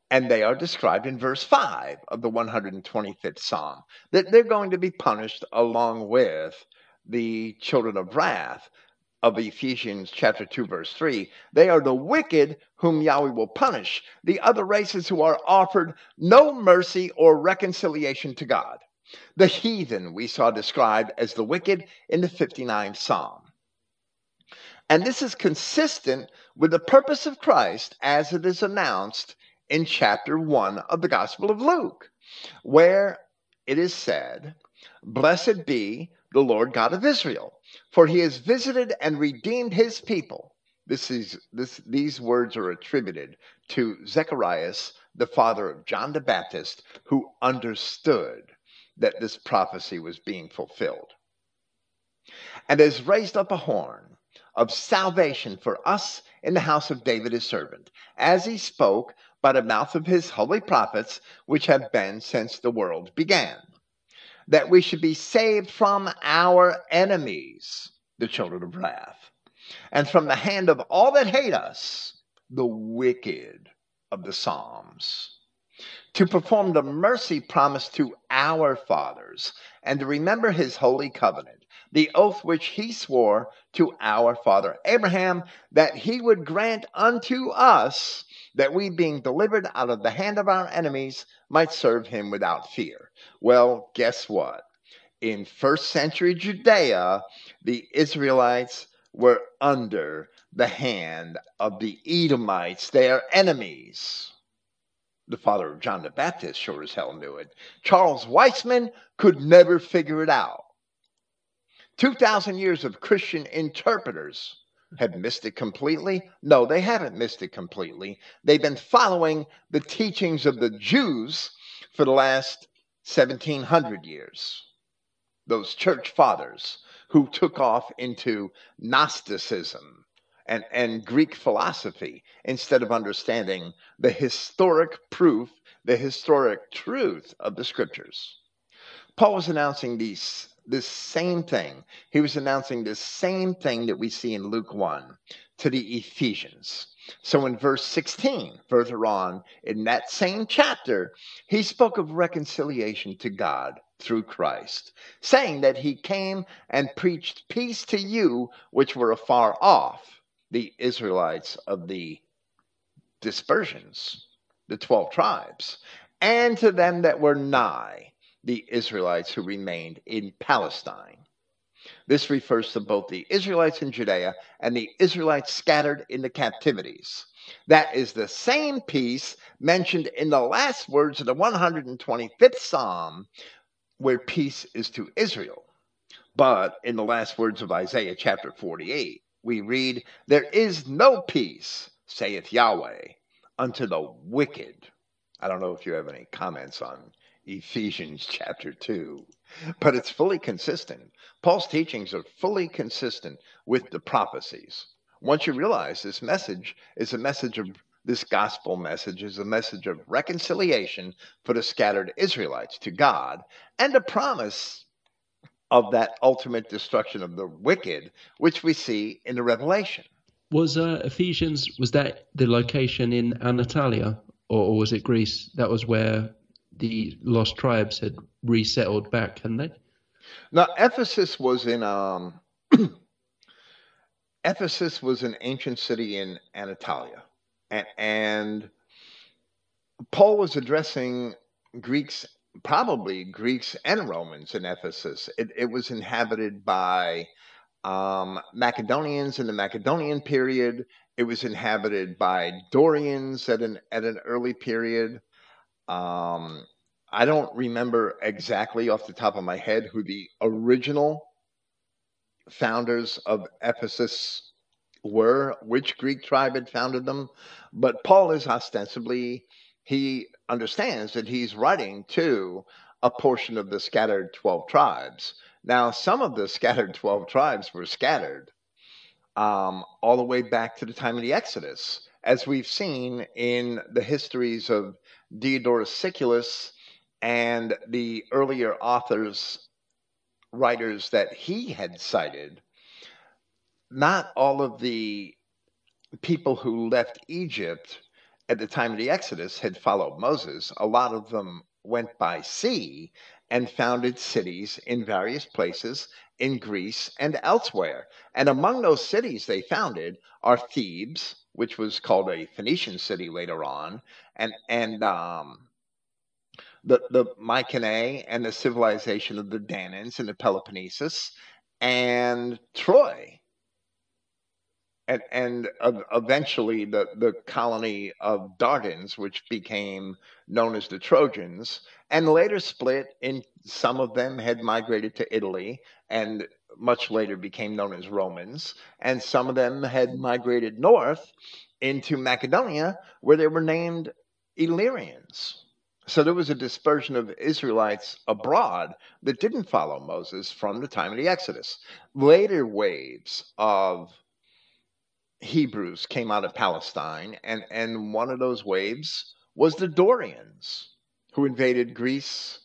And they are described in verse 5 of the 125th Psalm, that they're going to be punished along with the children of wrath, of Ephesians chapter 2 verse 3. They are the wicked whom Yahweh will punish, the other races who are offered no mercy or reconciliation to God. The heathen we saw described as the wicked in the 59th Psalm. And this is consistent with the purpose of Christ as it is announced in chapter 1 of the Gospel of Luke, where it is said, Blessed be the Lord God of Israel, for he has visited and redeemed his people. This is this these words are attributed to Zacharias, the father of John the Baptist, who understood that this prophecy was being fulfilled. And has raised up a horn of salvation for us in the house of David his servant, as he spoke by the mouth of his holy prophets, which have been since the world began that we should be saved from our enemies, the children of wrath, and from the hand of all that hate us, the wicked of the Psalms, to perform the mercy promised to our fathers, and to remember his holy covenant, the oath which he swore to our father Abraham, that he would grant unto us that we, being delivered out of the hand of our enemies, might serve him without fear. Well, guess what? In first century Judea, the Israelites were under the hand of the Edomites, their enemies. The father of John the Baptist sure as hell knew it. Charles Weisman could never figure it out. 2,000 years of Christian interpreters have missed it completely? No, they haven't missed it completely. They've been following the teachings of the Jews for the last 1700 years. Those church fathers who took off into Gnosticism and, and Greek philosophy instead of understanding the historic proof, the historic truth of the scriptures. Paul was announcing these this same thing. He was announcing the same thing that we see in Luke 1 to the Ephesians. So in verse 16, further on in that same chapter, he spoke of reconciliation to God through Christ, saying that he came and preached peace to you which were afar off, the Israelites of the dispersions, the 12 tribes, and to them that were nigh the Israelites who remained in Palestine. This refers to both the Israelites in Judea and the Israelites scattered in the captivities. That is the same peace mentioned in the last words of the 125th Psalm, where peace is to Israel. But in the last words of Isaiah chapter 48, we read, There is no peace, saith Yahweh, unto the wicked. I don't know if you have any comments on Ephesians chapter 2. But it's fully consistent. Paul's teachings are fully consistent with the prophecies. Once you realize this message is a message of this gospel message is a message of reconciliation for the scattered Israelites to God and a promise of that ultimate destruction of the wicked, which we see in the Revelation. Was uh, Ephesians was that the location in Anatolia, or, or was it Greece? That was where the lost tribes had resettled back, hadn't they? Now Ephesus was in um Ephesus was an ancient city in Anatolia. And, and Paul was addressing Greeks, probably Greeks and Romans in Ephesus. It, it was inhabited by um, Macedonians in the Macedonian period. It was inhabited by Dorians at an at an early period. Um, I don't remember exactly off the top of my head who the original founders of Ephesus were, which Greek tribe had founded them, but Paul is ostensibly, he understands that he's writing to a portion of the scattered 12 tribes. Now, some of the scattered 12 tribes were scattered um, all the way back to the time of the Exodus, as we've seen in the histories of Diodorus Siculus and the earlier authors, writers that he had cited. Not all of the people who left Egypt at the time of the Exodus had followed Moses. A lot of them went by sea and founded cities in various places in Greece and elsewhere. And among those cities they founded are Thebes, which was called a Phoenician city later on, and and um, the the Mycenae and the civilization of the Danaans in the Peloponnesus, and Troy, and and uh, eventually the the colony of Dardans, which became known as the Trojans, and later split. In some of them had migrated to Italy, and much later became known as Romans, and some of them had migrated north into Macedonia, where they were named Illyrians. So there was a dispersion of Israelites abroad that didn't follow Moses from the time of the Exodus. Later waves of Hebrews came out of Palestine, and, and one of those waves was the Dorians, who invaded Greece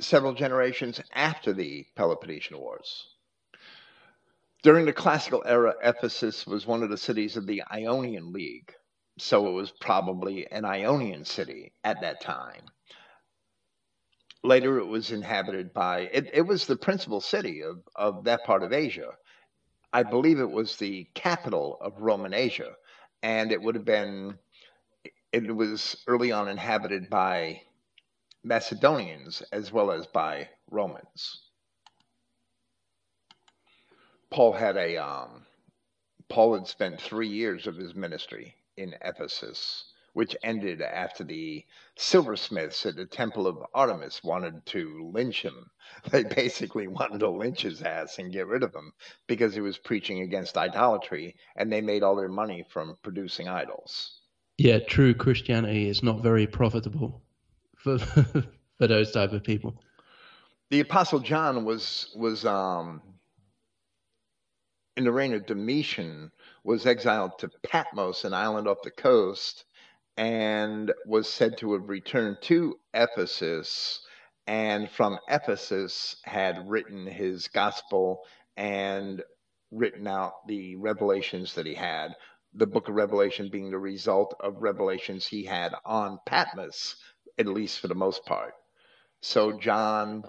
several generations after the Peloponnesian Wars. During the classical era, Ephesus was one of the cities of the Ionian League, so it was probably an Ionian city at that time. Later, it was inhabited by, it, it was the principal city of, of that part of Asia. I believe it was the capital of Roman Asia, and it would have been, it was early on inhabited by Macedonians as well as by Romans. Paul had a um, Paul had spent three years of his ministry in Ephesus, which ended after the silversmiths at the temple of Artemis wanted to lynch him. They basically wanted to lynch his ass and get rid of him because he was preaching against idolatry, and they made all their money from producing idols. Yeah, true Christianity is not very profitable for for those type of people. The Apostle John was was um, in the reign of Domitian was exiled to Patmos, an island off the coast, and was said to have returned to Ephesus, and from Ephesus had written his gospel and written out the revelations that he had. The book of Revelation being the result of revelations he had on Patmos, at least for the most part. So John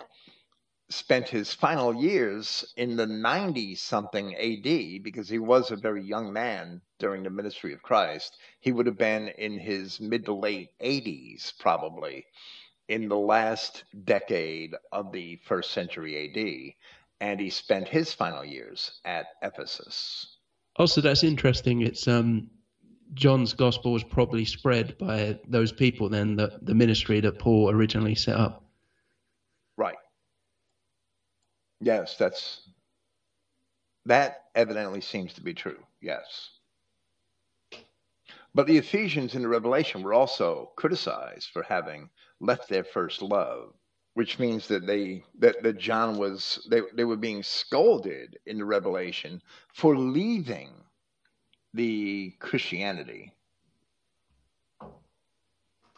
spent his final years in the 90 something AD because he was a very young man during the ministry of Christ. He would have been in his mid to late 80s, probably, in the last decade of the first century AD. And he spent his final years at Ephesus. Also, that's interesting. It's um, John's gospel was probably spread by those people then, the, the ministry that Paul originally set up. Right. Yes, that's that evidently seems to be true. Yes. But the Ephesians in the Revelation were also criticized for having left their first love, which means that they that, that John was they, they were being scolded in the Revelation for leaving the Christianity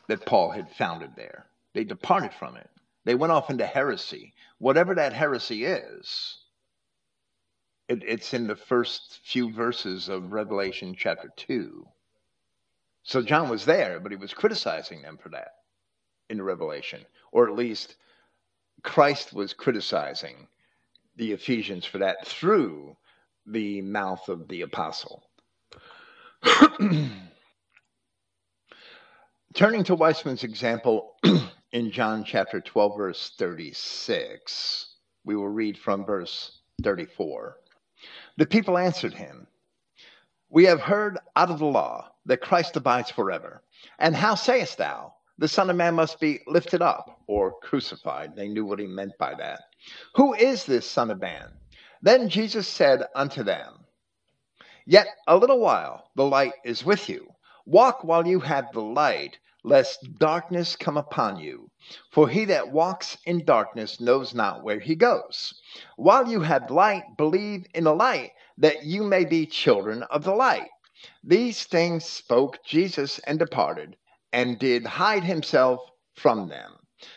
that Paul had founded there. They departed from it. They went off into heresy. Whatever that heresy is, it, it's in the first few verses of Revelation chapter 2. So John was there, but he was criticizing them for that in Revelation. Or at least Christ was criticizing the Ephesians for that through the mouth of the apostle. Turning to Weisman's example in John chapter 12, verse 36. We will read from verse 34. The people answered him, We have heard out of the law that Christ abides forever. And how sayest thou, the Son of Man must be lifted up or crucified? They knew what he meant by that. Who is this Son of Man? Then Jesus said unto them, Yet a little while the light is with you. Walk while you have the light, lest darkness come upon you. For he that walks in darkness knows not where he goes. While you have light, believe in the light, that you may be children of the light. These things spoke Jesus and departed, and did hide himself from them.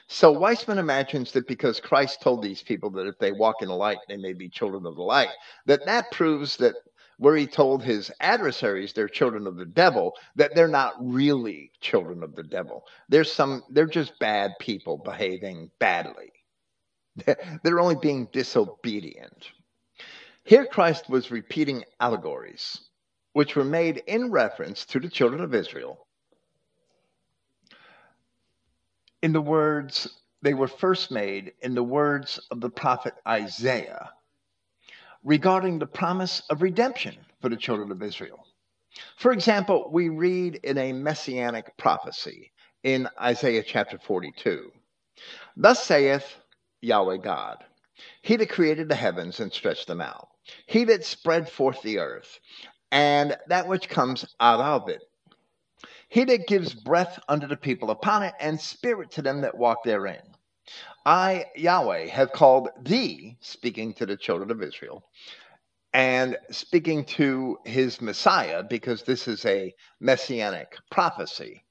So Weisman imagines that because Christ told these people that if they walk in the light, they may be children of the light, that that proves that where he told his adversaries they're children of the devil, that they're not really children of the devil. There's some they're just bad people behaving badly. They're only being disobedient. Here, Christ was repeating allegories, which were made in reference to the children of Israel. In the words, they were first made in the words of the prophet Isaiah regarding the promise of redemption for the children of Israel. For example, we read in a messianic prophecy in Isaiah chapter 42 Thus saith Yahweh God, He that created the heavens and stretched them out, He that spread forth the earth, and that which comes out of it, He that gives breath unto the people upon it, and spirit to them that walk therein. I, Yahweh, have called thee, speaking to the children of Israel, and speaking to his Messiah, because this is a messianic prophecy.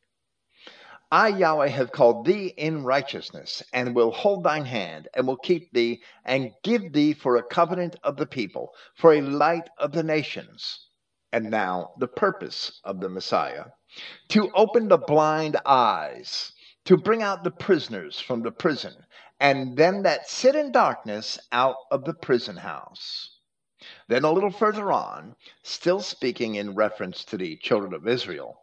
I, Yahweh, have called thee in righteousness, and will hold thine hand, and will keep thee, and give thee for a covenant of the people, for a light of the nations. And now, the purpose of the Messiah to open the blind eyes, to bring out the prisoners from the prison, and them that sit in darkness out of the prison house. Then, a little further on, still speaking in reference to the children of Israel,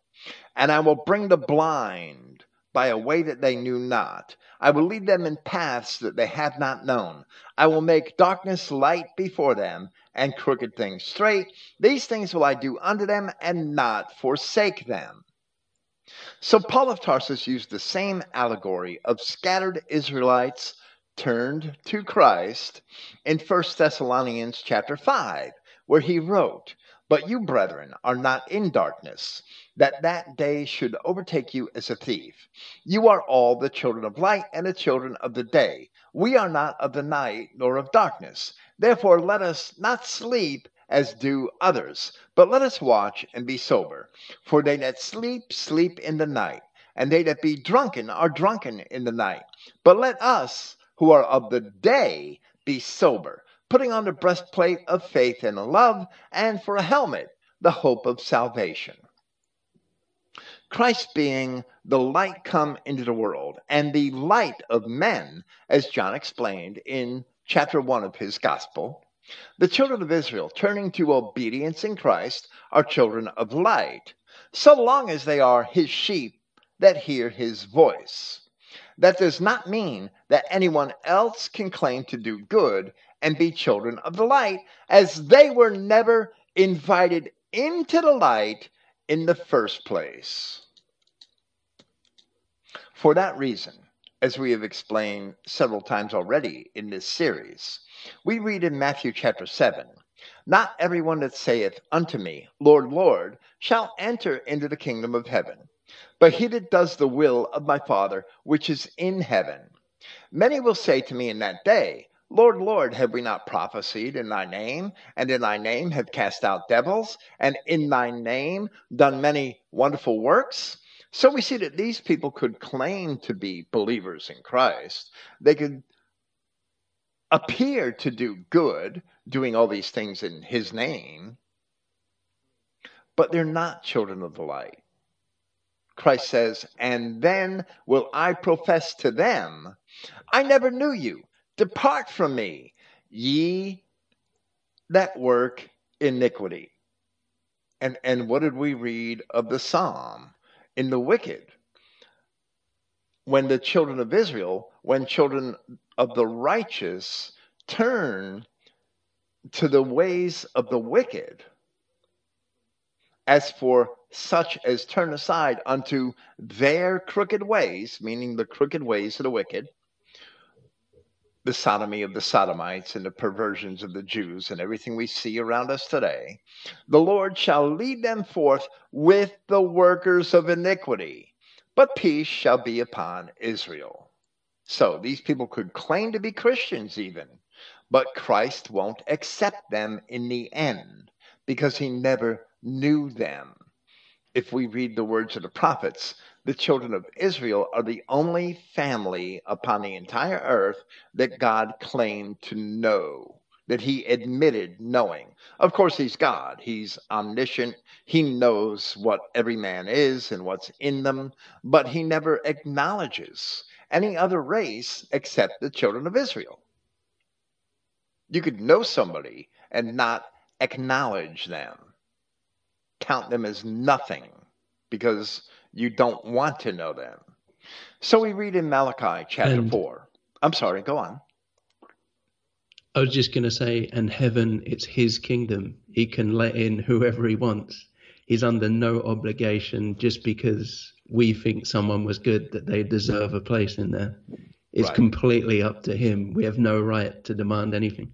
and I will bring the blind by a way that they knew not. I will lead them in paths that they have not known. I will make darkness light before them, and crooked things straight. These things will I do unto them, and not forsake them. So Paul of Tarsus used the same allegory of scattered Israelites turned to Christ in 1 Thessalonians chapter 5, where he wrote, but you, brethren, are not in darkness, that that day should overtake you as a thief. You are all the children of light and the children of the day. We are not of the night nor of darkness. Therefore, let us not sleep as do others, but let us watch and be sober. For they that sleep, sleep in the night, and they that be drunken are drunken in the night. But let us, who are of the day, be sober putting on the breastplate of faith and love, and for a helmet, the hope of salvation. Christ being the light come into the world and the light of men, as John explained in chapter 1 of his gospel, the children of Israel, turning to obedience in Christ, are children of light, so long as they are his sheep that hear his voice. That does not mean that anyone else can claim to do good and be children of the light, as they were never invited into the light in the first place. For that reason, as we have explained several times already in this series, we read in Matthew chapter 7 Not everyone that saith unto me, Lord, Lord, shall enter into the kingdom of heaven, but he that does the will of my Father which is in heaven. Many will say to me in that day, Lord, Lord, have we not prophesied in thy name, and in thy name have cast out devils, and in thy name done many wonderful works? So we see that these people could claim to be believers in Christ. They could appear to do good, doing all these things in his name, but they're not children of the light. Christ says, And then will I profess to them, I never knew you. Depart from me, ye that work iniquity. And, and what did we read of the psalm? In the wicked, when the children of Israel, when children of the righteous turn to the ways of the wicked, as for such as turn aside unto their crooked ways, meaning the crooked ways of the wicked, the sodomy of the Sodomites and the perversions of the Jews and everything we see around us today, the Lord shall lead them forth with the workers of iniquity, but peace shall be upon Israel. So these people could claim to be Christians, even, but Christ won't accept them in the end because he never knew them. If we read the words of the prophets, the children of Israel are the only family upon the entire earth that God claimed to know, that he admitted knowing. Of course, he's God, he's omniscient, he knows what every man is and what's in them, but he never acknowledges any other race except the children of Israel. You could know somebody and not acknowledge them, count them as nothing because you don't want to know them. So we read in Malachi chapter And- 4. I'm sorry, go on. I was just going to say, and heaven, it's his kingdom. He can let in whoever he wants. He's under no obligation just because we think someone was good that they deserve a place in there. It's Right. completely up to him. We have no right to demand anything.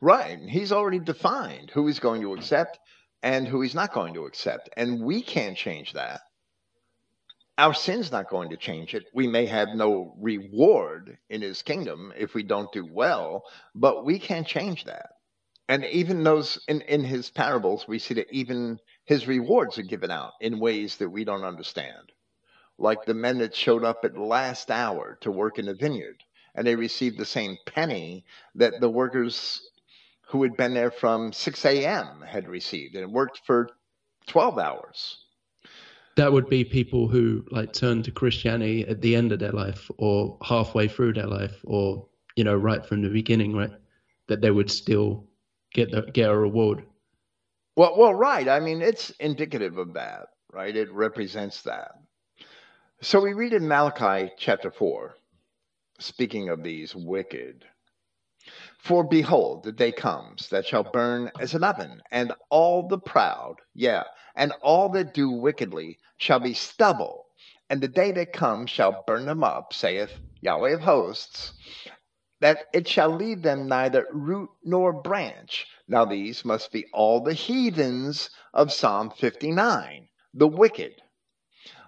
Right. He's already defined who he's going to accept and who he's not going to accept. And we can't change that. Our sin's not going to change it. We may have no reward in his kingdom if we don't do well, but we can't change that. And even those in, in his parables, we see that even his rewards are given out in ways that we don't understand. Like the men that showed up at last hour to work in the vineyard, and they received the same penny that the workers who had been there from 6 a.m. had received and worked for 12 hours. That would be people who like turn to Christianity at the end of their life or halfway through their life or, you know, right from the beginning, right? That they would still get the, get a reward. Well, well, right. I mean, it's indicative of that, right? It represents that. So we read in Malachi chapter 4, speaking of these wicked. For behold, the day comes that shall burn as an oven, and all the proud, yeah, and all that do wickedly shall be stubble. And the day that comes shall burn them up, saith Yahweh of hosts, that it shall leave them neither root nor branch. Now these must be all the heathens of Psalm 59, the wicked.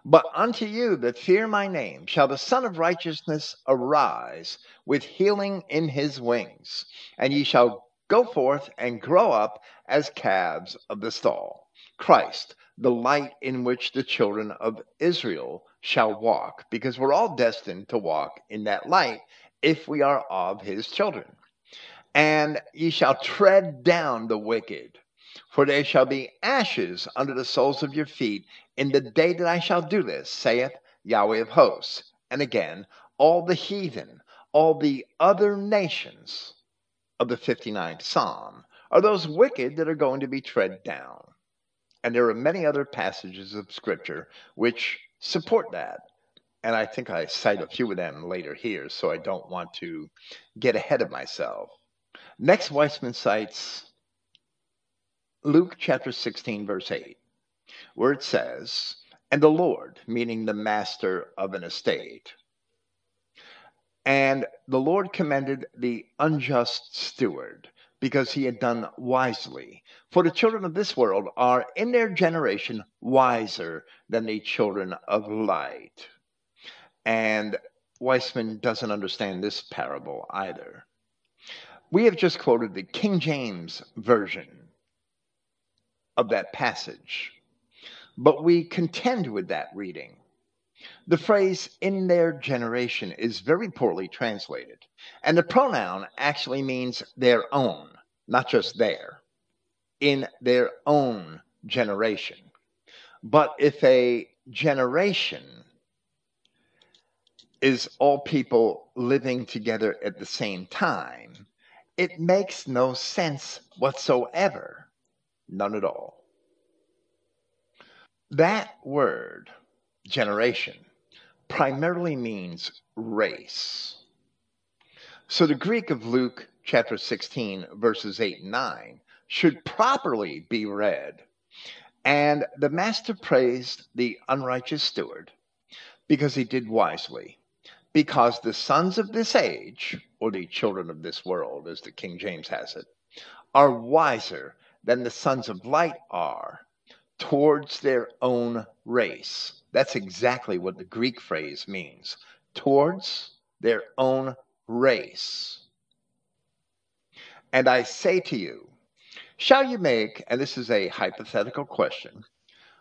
But unto you that fear my name shall the Sun of Righteousness arise with healing in his wings, and ye shall go forth and grow up as calves of the stall. Christ, the light in which the children of Israel shall walk, because we're all destined to walk in that light if we are of his children. And ye shall tread down the wicked, for they shall be ashes under the soles of your feet in the day that I shall do this, saith Yahweh of hosts. And again, all the heathen, all the other nations of the 59th Psalm are those wicked that are going to be tread down. And there are many other passages of Scripture which support that. And I think I cite a few of them later here, so I don't want to get ahead of myself. Next, Weisman cites Luke chapter 16, verse 8, where it says, And the Lord, meaning the master of an estate, and the Lord commended the unjust steward because he had done wisely. For the children of this world are in their generation wiser than the children of light. And Weisman doesn't understand this parable either. We have just quoted the King James version of that passage, but we contend with that reading. The phrase in their generation is very poorly translated, and the pronoun actually means their own, not just their, in their own generation. But if a generation is all people living together at the same time, it makes no sense whatsoever. None at all. That word, generation, primarily means race. So the Greek of Luke chapter 16, verses 8 and 9, should properly be read. And the master praised the unrighteous steward because he did wisely. Because the sons of this age, or the children of this world, as the King James has it, are wiser than the sons of light are towards their own race. That's exactly what the Greek phrase means towards their own race. And I say to you, shall you make, and this is a hypothetical question,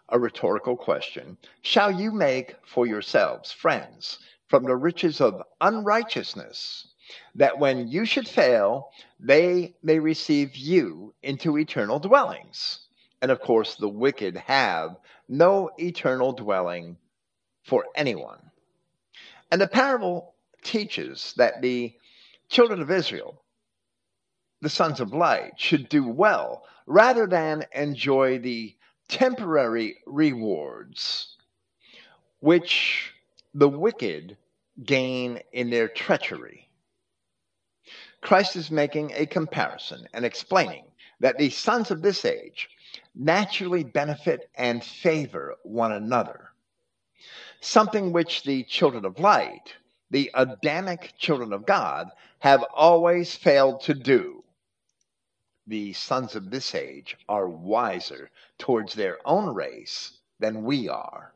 a rhetorical question, shall you make for yourselves friends from the riches of unrighteousness, that when you should fail, they may receive you into eternal dwellings? And of course, the wicked have no eternal dwelling for anyone. And the parable teaches that the children of Israel the sons of light should do well rather than enjoy the temporary rewards which the wicked gain in their treachery. Christ is making a comparison and explaining that the sons of this age naturally benefit and favor one another, something which the children of light, the Adamic children of God, have always failed to do. The sons of this age are wiser towards their own race than we are.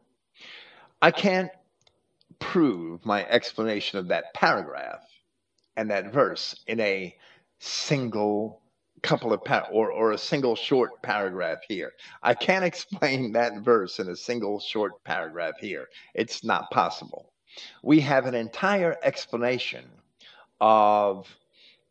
I can't prove my explanation of that paragraph and that verse in a single couple of or or a single short paragraph here. I can't explain that verse in a single short paragraph here. It's not possible. We have an entire explanation of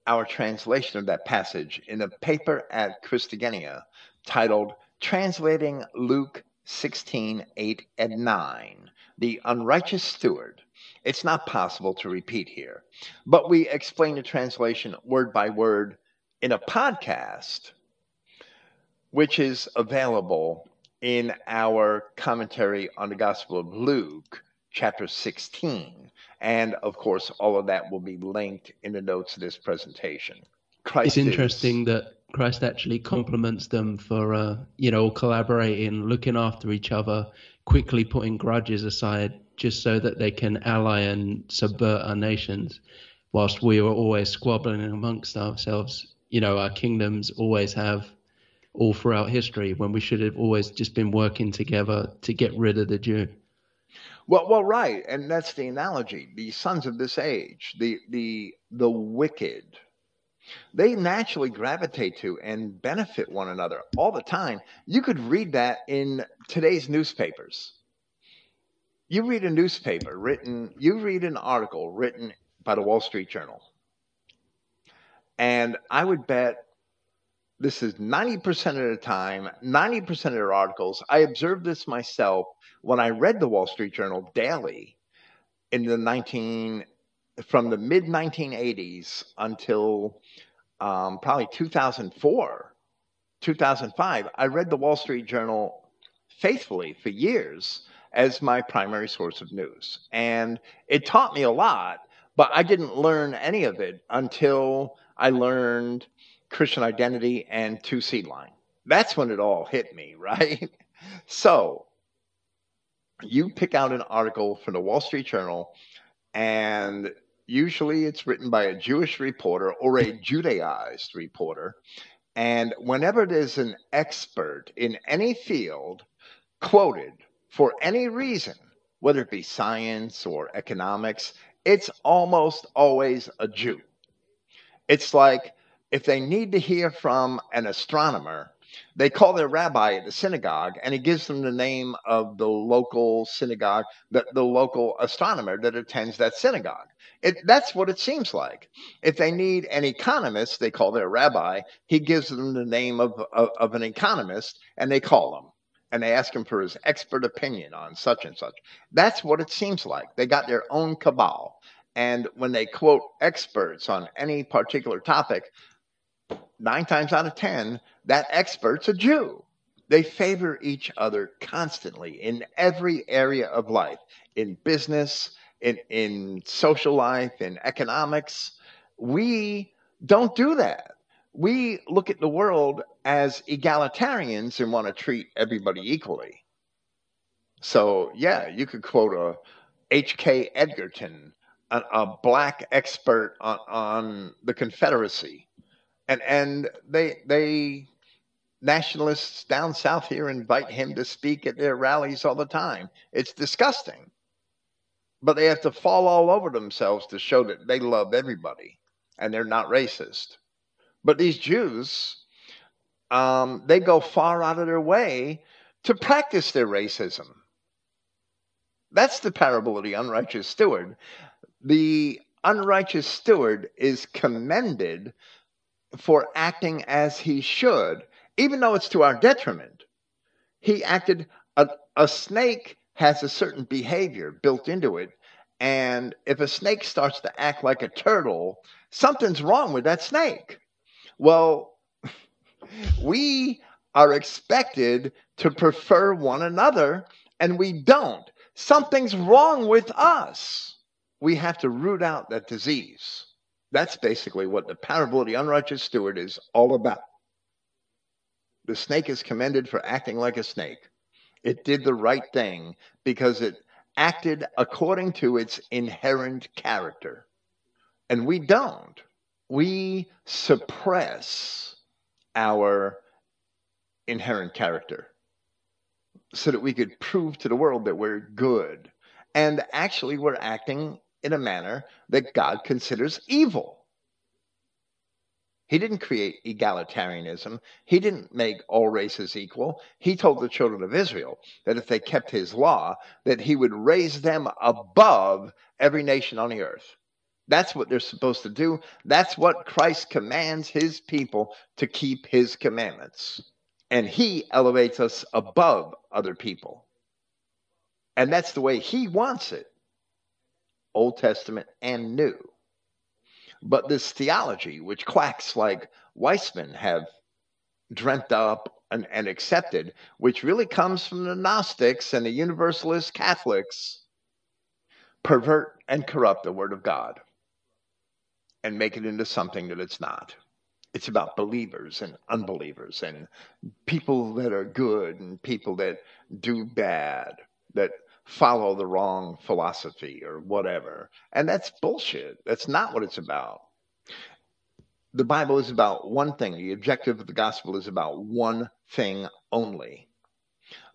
our translation of that passage in a paper at Christogenea titled Translating Luke 16, 8, and 9, The Unrighteous Steward. It's not possible to repeat here, but we explain the translation word by word in a podcast, which is available in our commentary on the Gospel of Luke, chapter 16. And of course, all of that will be linked in the notes of this presentation. Christ it's interesting is, that Christ actually compliments them for, uh, you know, collaborating, looking after each other, quickly putting grudges aside, just so that they can ally and subvert our nations, whilst we are always squabbling amongst ourselves you know our kingdoms always have all throughout history when we should have always just been working together to get rid of the Jew. Well, well, right, and that's the analogy. The sons of this age, the the the wicked, they naturally gravitate to and benefit one another all the time. You could read that in today's newspapers. You read a newspaper written, you read an article written by the Wall Street Journal and I would bet this is 90% of the time, 90% of their articles. I observed this myself when I read the Wall Street Journal daily in the 19 from the mid 1980s until um, probably 2004, 2005. I read the Wall Street Journal faithfully for years as my primary source of news, and it taught me a lot. But I didn't learn any of it until I learned Christian identity and two seed line. That's when it all hit me, right? So you pick out an article from the Wall Street Journal, and usually it's written by a Jewish reporter or a Judaized reporter. And whenever there's an expert in any field quoted for any reason, whether it be science or economics, it's almost always a Jew. It's like if they need to hear from an astronomer, they call their rabbi at the synagogue and he gives them the name of the local synagogue, the, the local astronomer that attends that synagogue. It, that's what it seems like. If they need an economist, they call their rabbi. He gives them the name of, of, of an economist and they call him and they ask him for his expert opinion on such and such. That's what it seems like. They got their own cabal. And when they quote experts on any particular topic, nine times out of 10, that expert's a Jew. They favor each other constantly in every area of life, in business, in, in social life, in economics. We don't do that. We look at the world as egalitarians and want to treat everybody equally. So, yeah, you could quote a H.K. Edgerton a, a black expert on, on the Confederacy, and and they they nationalists down south here invite him to speak at their rallies all the time. It's disgusting. But they have to fall all over themselves to show that they love everybody and they're not racist. But these Jews, um, they go far out of their way to practice their racism. That's the parable of the unrighteous steward the unrighteous steward is commended for acting as he should, even though it's to our detriment. He acted, a, a snake has a certain behavior built into it. And if a snake starts to act like a turtle, something's wrong with that snake. Well, we are expected to prefer one another, and we don't. Something's wrong with us. We have to root out that disease. That's basically what the parable of the unrighteous steward is all about. The snake is commended for acting like a snake. It did the right thing because it acted according to its inherent character. And we don't. We suppress our inherent character so that we could prove to the world that we're good. And actually, we're acting in a manner that God considers evil. He didn't create egalitarianism. He didn't make all races equal. He told the children of Israel that if they kept his law, that he would raise them above every nation on the earth. That's what they're supposed to do. That's what Christ commands his people to keep his commandments. And he elevates us above other people. And that's the way he wants it Old Testament and New. But this theology, which quacks like Weisman have dreamt up and, and accepted, which really comes from the Gnostics and the Universalist Catholics, pervert and corrupt the Word of God and make it into something that it's not. It's about believers and unbelievers and people that are good and people that do bad, that follow the wrong philosophy or whatever. And that's bullshit. That's not what it's about. The Bible is about one thing. The objective of the gospel is about one thing only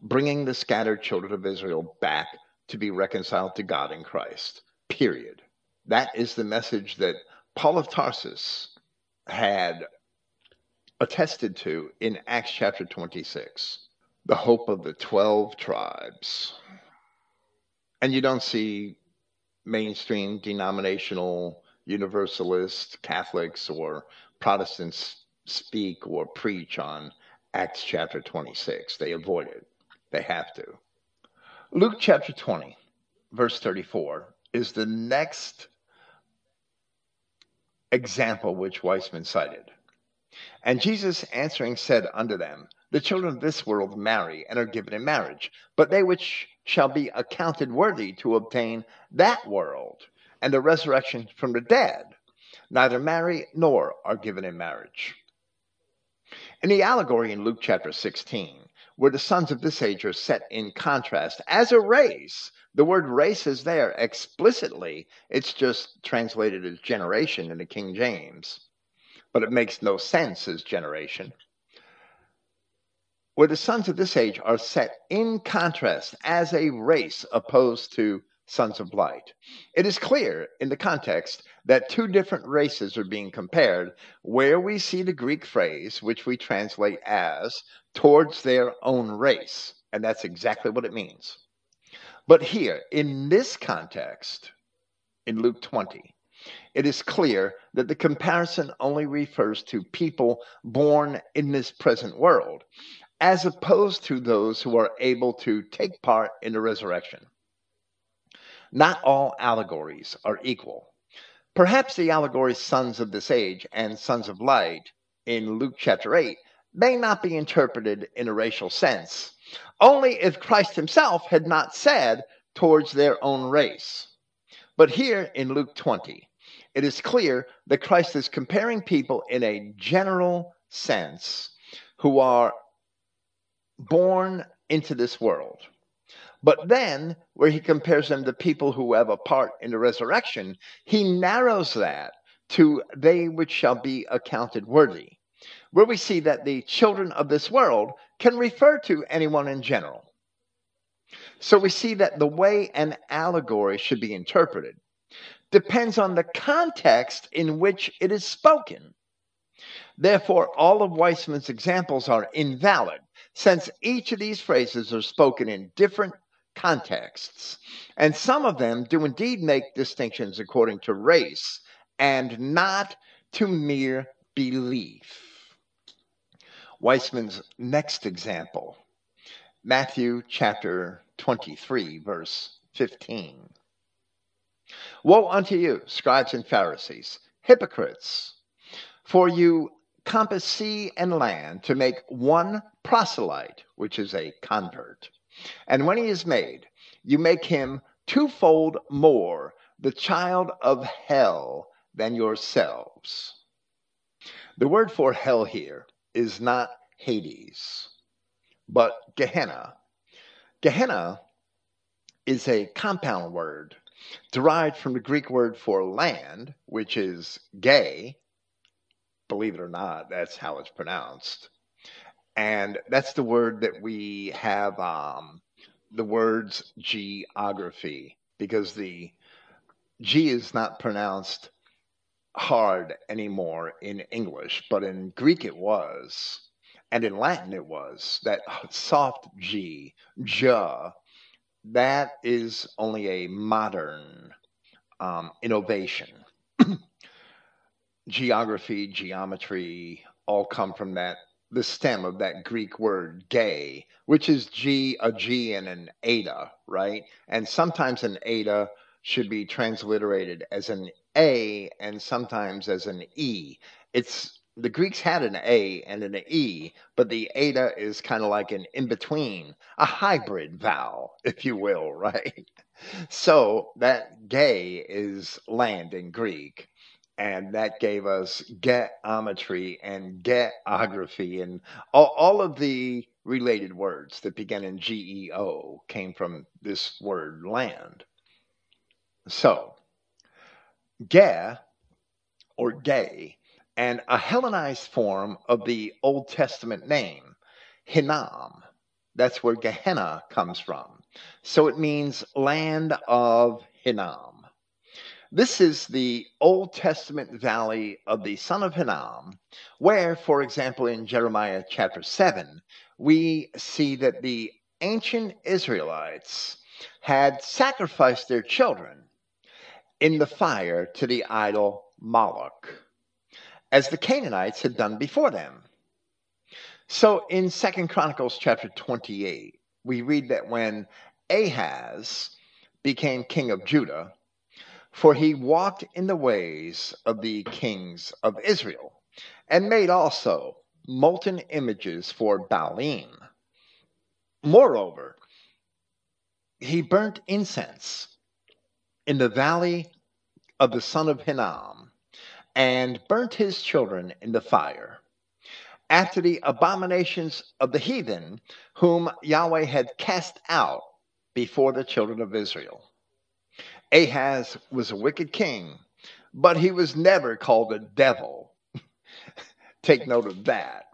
bringing the scattered children of Israel back to be reconciled to God in Christ. Period. That is the message that Paul of Tarsus had attested to in Acts chapter 26 the hope of the 12 tribes and you don't see mainstream denominational universalist Catholics or Protestants speak or preach on Acts chapter 26. They avoid it. They have to. Luke chapter 20, verse 34, is the next example which Weisman cited. And Jesus answering said unto them, The children of this world marry and are given in marriage, but they which shall be accounted worthy to obtain that world and the resurrection from the dead, neither marry nor are given in marriage. In the allegory in Luke chapter 16, where the sons of this age are set in contrast as a race, the word race is there explicitly. It's just translated as generation in the King James, but it makes no sense as generation where the sons of this age are set in contrast as a race opposed to sons of light. It is clear in the context that two different races are being compared, where we see the Greek phrase, which we translate as towards their own race. And that's exactly what it means. But here, in this context, in Luke 20, it is clear that the comparison only refers to people born in this present world as opposed to those who are able to take part in the resurrection. Not all allegories are equal. Perhaps the allegories sons of this age and sons of light in Luke chapter 8 may not be interpreted in a racial sense, only if Christ himself had not said towards their own race. But here in Luke 20, it is clear that Christ is comparing people in a general sense who are born into this world. But then, where he compares them to people who have a part in the resurrection, he narrows that to they which shall be accounted worthy, where we see that the children of this world can refer to anyone in general. So we see that the way an allegory should be interpreted depends on the context in which it is spoken. Therefore, all of Weisman's examples are invalid since each of these phrases are spoken in different contexts, and some of them do indeed make distinctions according to race and not to mere belief. Weisman's next example, Matthew chapter 23, verse 15. Woe unto you, scribes and Pharisees, hypocrites! For you compass sea and land to make one proselyte, which is a convert. And when he is made, you make him twofold more the child of hell than yourselves. The word for hell here is not Hades, but Gehenna. Gehenna is a compound word derived from the Greek word for land, which is gay. Believe it or not, that's how it's pronounced. And that's the word that we have um, the words geography, because the G is not pronounced hard anymore in English, but in Greek it was, and in Latin it was. That soft G, ja, that is only a modern um, innovation. Geography, geometry, all come from that the stem of that Greek word gay, which is G a G and an eta, right? And sometimes an eta should be transliterated as an A and sometimes as an E. It's the Greeks had an A and an E, but the eta is kind of like an in between, a hybrid vowel, if you will, right? So that gay is land in Greek, and that gave us geometry and geography and all, all of the related words that begin in geo came from this word land. So, ge or gay and a Hellenized form of the Old Testament name, Hinnom. That's where Gehenna comes from. So it means land of Hinnom. This is the Old Testament valley of the son of Hinnom, where, for example, in Jeremiah chapter 7, we see that the ancient Israelites had sacrificed their children in the fire to the idol Moloch as the Canaanites had done before them. So in Second Chronicles chapter 28, we read that when Ahaz became king of Judah, for he walked in the ways of the kings of Israel, and made also molten images for Baalim. Moreover, he burnt incense in the valley of the son of Hinnom and burnt his children in the fire. After the abominations of the heathen, whom Yahweh had cast out before the children of Israel. Ahaz was a wicked king, but he was never called a devil. Take note of that.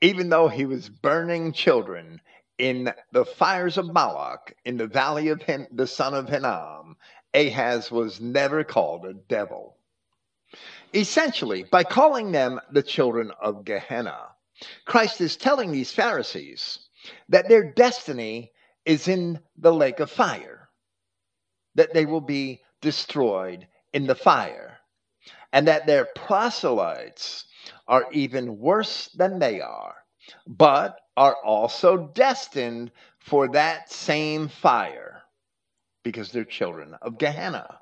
Even though he was burning children in the fires of Moloch in the valley of the son of Hinnom, Ahaz was never called a devil. Essentially, by calling them the children of Gehenna, Christ is telling these Pharisees that their destiny is in the lake of fire, that they will be destroyed in the fire, and that their proselytes are even worse than they are, but are also destined for that same fire because they're children of Gehenna.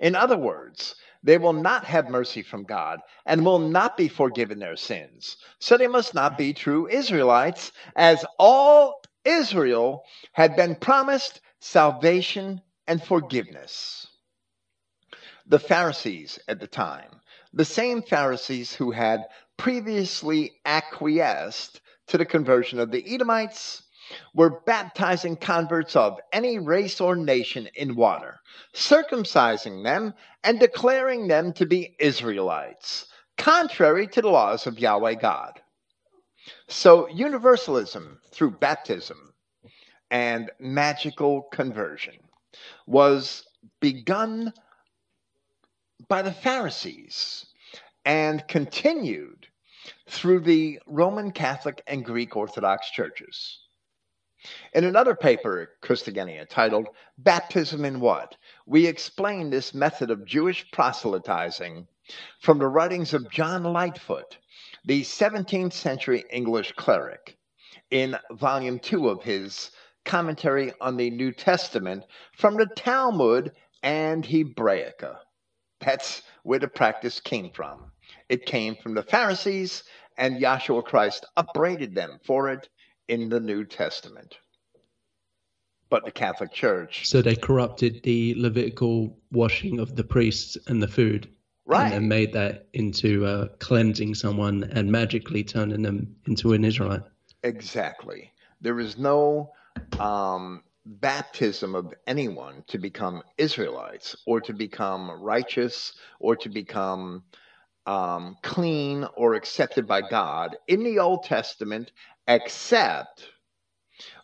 In other words, they will not have mercy from God and will not be forgiven their sins. So they must not be true Israelites, as all Israel had been promised salvation and forgiveness. The Pharisees at the time, the same Pharisees who had previously acquiesced to the conversion of the Edomites, were baptizing converts of any race or nation in water, circumcising them, and declaring them to be Israelites, contrary to the laws of Yahweh God. So, universalism through baptism and magical conversion was begun by the Pharisees and continued through the Roman Catholic and Greek Orthodox churches. In another paper, Christogenea, titled Baptism in What? We explain this method of Jewish proselytizing from the writings of John Lightfoot, the 17th century English cleric, in volume 2 of his commentary on the New Testament from the Talmud and Hebraica. That's where the practice came from. It came from the Pharisees, and Yahshua Christ upbraided them for it in the New Testament. But the Catholic Church. So they corrupted the Levitical washing of the priests and the food. Right. And then made that into uh, cleansing someone and magically turning them into an Israelite. Exactly. There is no um, baptism of anyone to become Israelites or to become righteous or to become um, clean or accepted by God in the Old Testament, except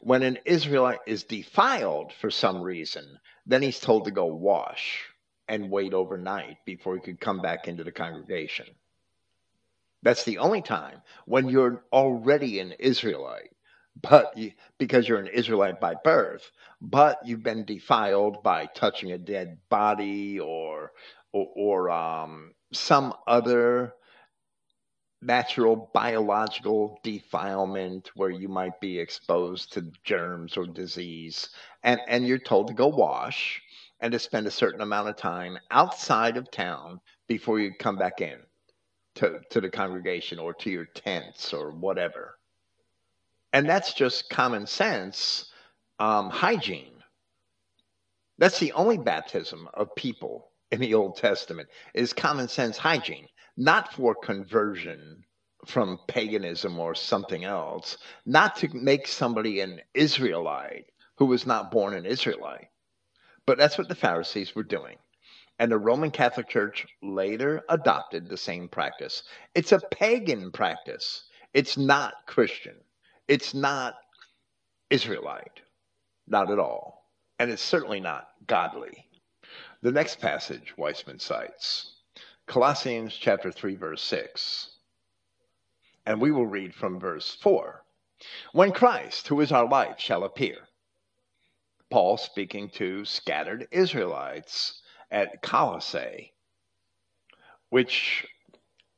when an Israelite is defiled for some reason, then he's told to go wash and wait overnight before he could come back into the congregation. That's the only time when you're already an Israelite, but you, because you're an Israelite by birth, but you've been defiled by touching a dead body or or, or um, some other natural biological defilement where you might be exposed to germs or disease. And and you're told to go wash and to spend a certain amount of time outside of town before you come back in to, to the congregation or to your tents or whatever and that's just common sense um, hygiene that's the only baptism of people in the old testament is common sense hygiene not for conversion from paganism or something else, not to make somebody an Israelite who was not born an Israelite. But that's what the Pharisees were doing. And the Roman Catholic Church later adopted the same practice. It's a pagan practice. It's not Christian. It's not Israelite. Not at all. And it's certainly not godly. The next passage Weisman cites Colossians chapter 3 verse 6. And we will read from verse 4. When Christ, who is our life, shall appear. Paul speaking to scattered Israelites at Colossae, which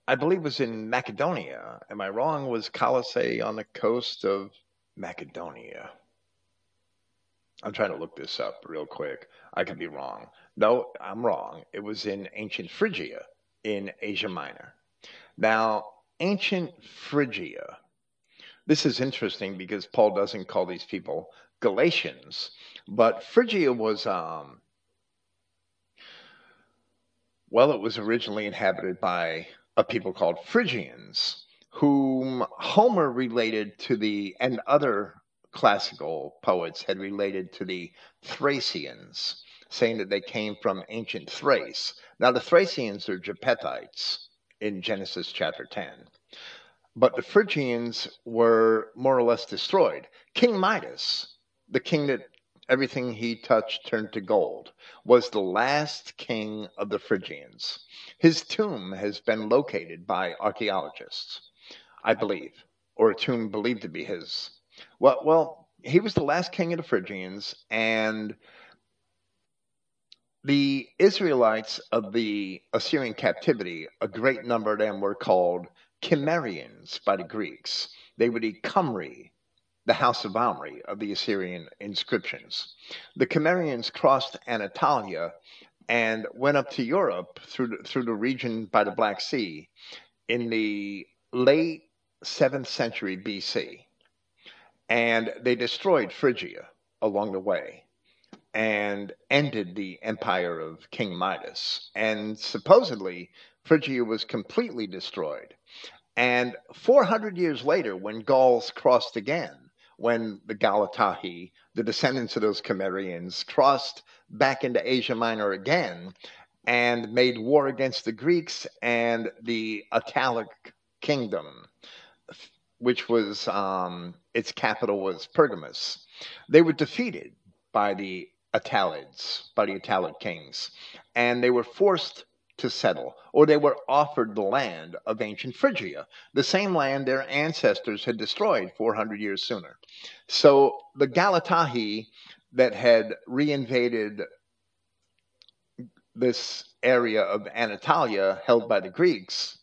I believe it was in Macedonia. Am I wrong? Was Colossae on the coast of Macedonia? I'm trying to look this up real quick. I could be wrong. No, I'm wrong. It was in ancient Phrygia in Asia Minor. Now, ancient Phrygia, this is interesting because Paul doesn't call these people Galatians, but Phrygia was, um, well, it was originally inhabited by a people called Phrygians, whom Homer related to the, and other classical poets had related to the Thracians saying that they came from ancient Thrace. Now, the Thracians are Japhethites in Genesis chapter 10. But the Phrygians were more or less destroyed. King Midas, the king that everything he touched turned to gold, was the last king of the Phrygians. His tomb has been located by archaeologists, I believe, or a tomb believed to be his. Well, well, he was the last king of the Phrygians, and the Israelites of the Assyrian captivity, a great number of them were called Cimmerians by the Greeks. They were the Cymri, the house of Omri of the Assyrian inscriptions. The Cimmerians crossed Anatolia and went up to Europe through through the region by the Black Sea in the late 7th century BC. And they destroyed Phrygia along the way and ended the empire of King Midas. And supposedly, Phrygia was completely destroyed. And 400 years later, when Gauls crossed again, when the Galatahi, the descendants of those Cimmerians, crossed back into Asia Minor again and made war against the Greeks and the Attalic kingdom, which was um, its capital was Pergamus. They were defeated by the Attalids, by the Attalid kings, and they were forced to settle, or they were offered the land of ancient Phrygia, the same land their ancestors had destroyed 400 years sooner. So the Galatahi that had reinvaded this area of Anatolia held by the Greeks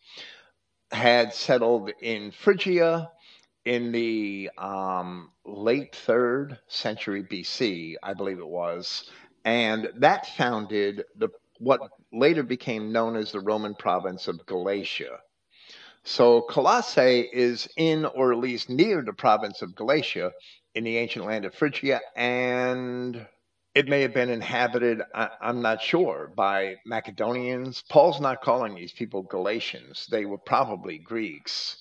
had settled in Phrygia in the um, late third century BC, I believe it was, and that founded the what later became known as the Roman province of Galatia. So Colossae is in or at least near the province of Galatia in the ancient land of Phrygia, and it may have been inhabited, I, am not sure, by Macedonians. Paul's not calling these people Galatians. They were probably Greeks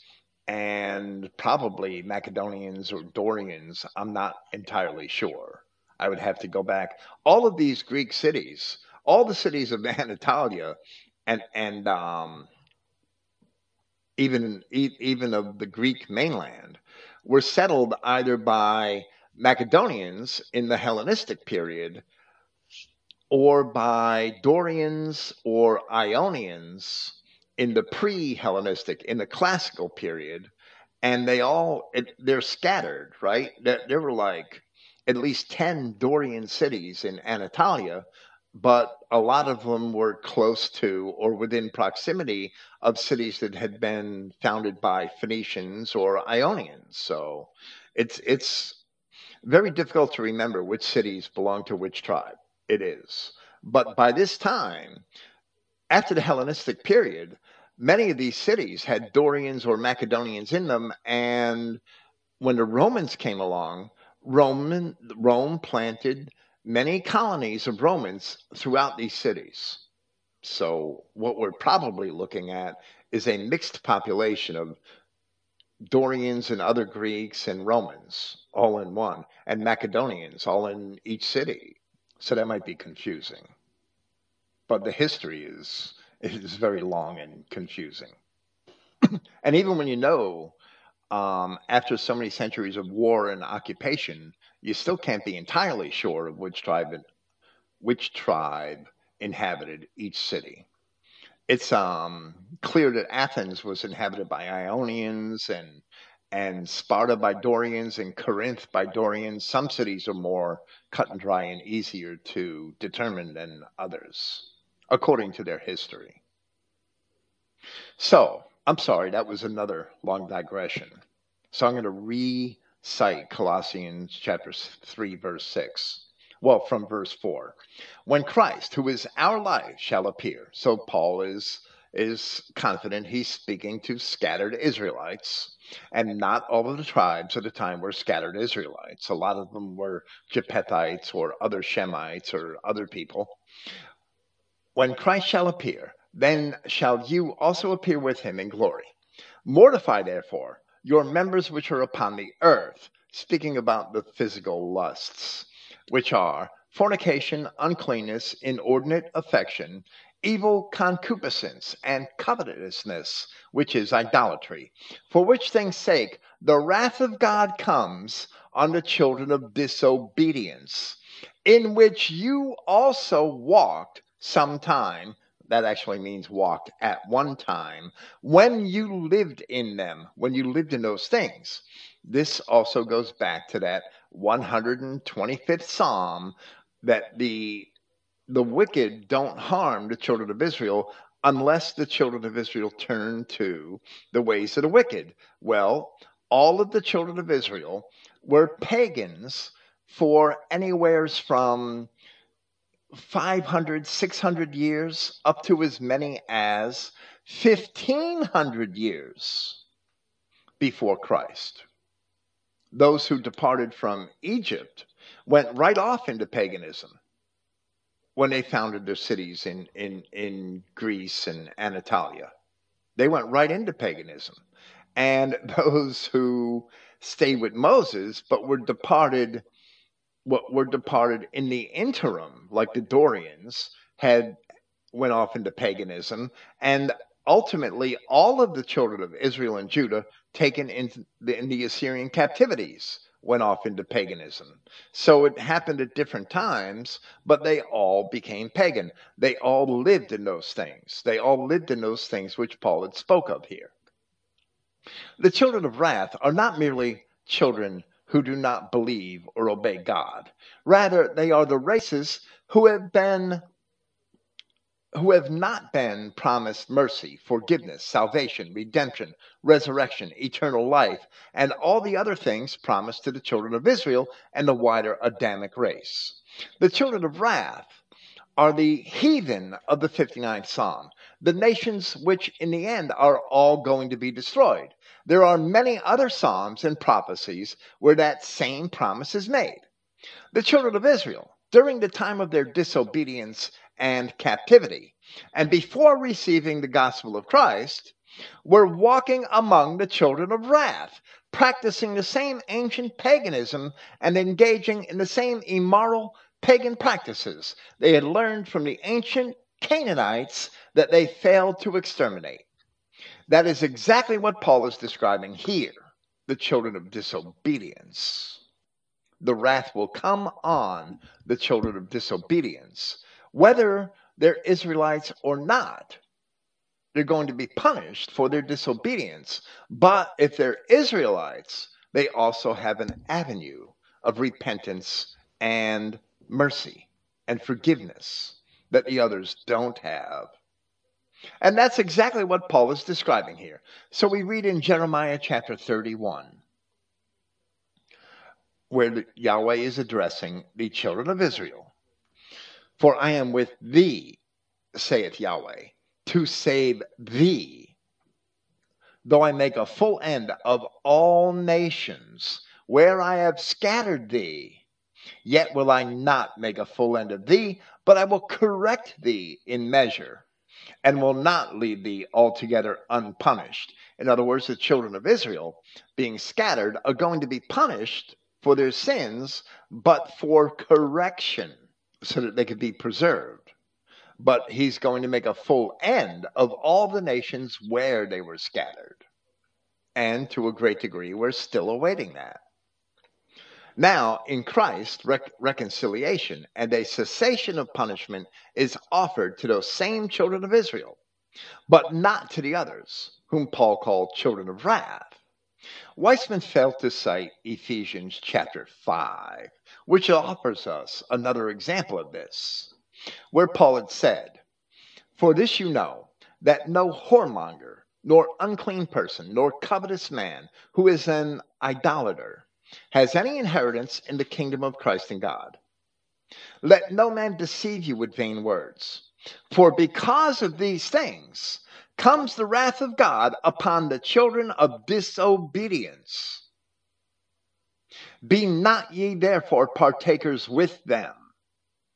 and probably Macedonians or Dorians. I'm not entirely sure. I would have to go back. All of these Greek cities, all the cities of Anatolia, and and um, even even of the Greek mainland, were settled either by Macedonians in the Hellenistic period or by Dorians or Ionians in the pre-Hellenistic, in the classical period, and they all it, they're scattered, right? There, there were like at least ten Dorian cities in Anatolia, but a lot of them were close to or within proximity of cities that had been founded by Phoenicians or Ionians. So it's it's very difficult to remember which cities belong to which tribe. It is. But by this time, after the Hellenistic period, many of these cities had Dorians or Macedonians in them. And when the Romans came along, Roman, Rome planted many colonies of Romans throughout these cities. So, what we're probably looking at is a mixed population of Dorians and other Greeks and Romans all in one, and Macedonians all in each city. So that might be confusing. But the history is is very long and confusing. and even when you know, um, after so many centuries of war and occupation, you still can't be entirely sure of which tribe which tribe inhabited each city. It's um, clear that Athens was inhabited by Ionians and and Sparta by Dorians and Corinth by Dorians. Some cities are more cut and dry and easier to determine than others, according to their history. So, I'm sorry, that was another long digression. So I'm going to recite Colossians chapter 3, verse 6. Well, from verse 4. When Christ, who is our life, shall appear. So Paul is is confident he's speaking to scattered Israelites, and not all of the tribes at the time were scattered Israelites. A lot of them were Japhethites or other Shemites or other people. When Christ shall appear, then shall you also appear with him in glory. Mortify, therefore, your members which are upon the earth, speaking about the physical lusts, which are fornication, uncleanness, inordinate affection, evil concupiscence and covetousness, which is idolatry, for which things' sake the wrath of God comes on the children of disobedience, in which you also walked some time. That actually means walked at one time when you lived in them, when you lived in those things. This also goes back to that 125th Psalm that the the wicked don't harm the children of Israel unless the children of Israel turn to the ways of the wicked. Well, all of the children of Israel were pagans for anywheres from 500, 600 years up to as many as 1500 years before Christ. Those who departed from Egypt went right off into paganism when they founded their cities in, in, in Greece and Anatolia. They went right into paganism. And those who stayed with Moses but were departed were departed in the interim, like the Dorians, had went off into paganism, and ultimately all of the children of Israel and Judah taken into the, in the Assyrian captivities went off into paganism. So it happened at different times, but they all became pagan. They all lived in those things. They all lived in those things which Paul had spoke of here. The children of wrath are not merely children who do not believe or obey God. Rather, they are the races who have been who have not been promised mercy, forgiveness, salvation, redemption, resurrection, eternal life, and all the other things promised to the children of Israel and the wider Adamic race. The children of wrath are the heathen of the 59th Psalm, the nations which in the end are all going to be destroyed. There are many other Psalms and prophecies where that same promise is made. The children of Israel, during the time of their disobedience and captivity, and before receiving the gospel of Christ, were walking among the children of wrath, practicing the same ancient paganism and engaging in the same immoral pagan practices they had learned from the ancient Canaanites that they failed to exterminate. That is exactly what Paul is describing here the children of disobedience. The wrath will come on the children of disobedience, whether they're Israelites or not. They're going to be punished for their disobedience. But if they're Israelites, they also have an avenue of repentance and mercy and forgiveness that the others don't have. And that's exactly what Paul is describing here. So we read in Jeremiah chapter 31, where Yahweh is addressing the children of Israel. For I am with thee, saith Yahweh, to save thee, though I make a full end of all nations, where I have scattered thee. Yet will I not make a full end of thee, but I will correct thee in measure, and will not leave thee altogether unpunished. In other words, the children of Israel, being scattered, are going to be punished for their sins, but for correction, so that they could be preserved. But he's going to make a full end of all the nations where they were scattered. And to a great degree, we're still awaiting that. Now, in Christ, rec- reconciliation and a cessation of punishment is offered to those same children of Israel, but not to the others, whom Paul called children of wrath. Weisman failed to cite Ephesians chapter 5, which offers us another example of this, where Paul had said, For this you know, that no whoremonger, nor unclean person, nor covetous man, who is an idolater, has any inheritance in the kingdom of Christ and God. Let no man deceive you with vain words. For because of these things comes the wrath of God upon the children of disobedience. Be not ye therefore partakers with them.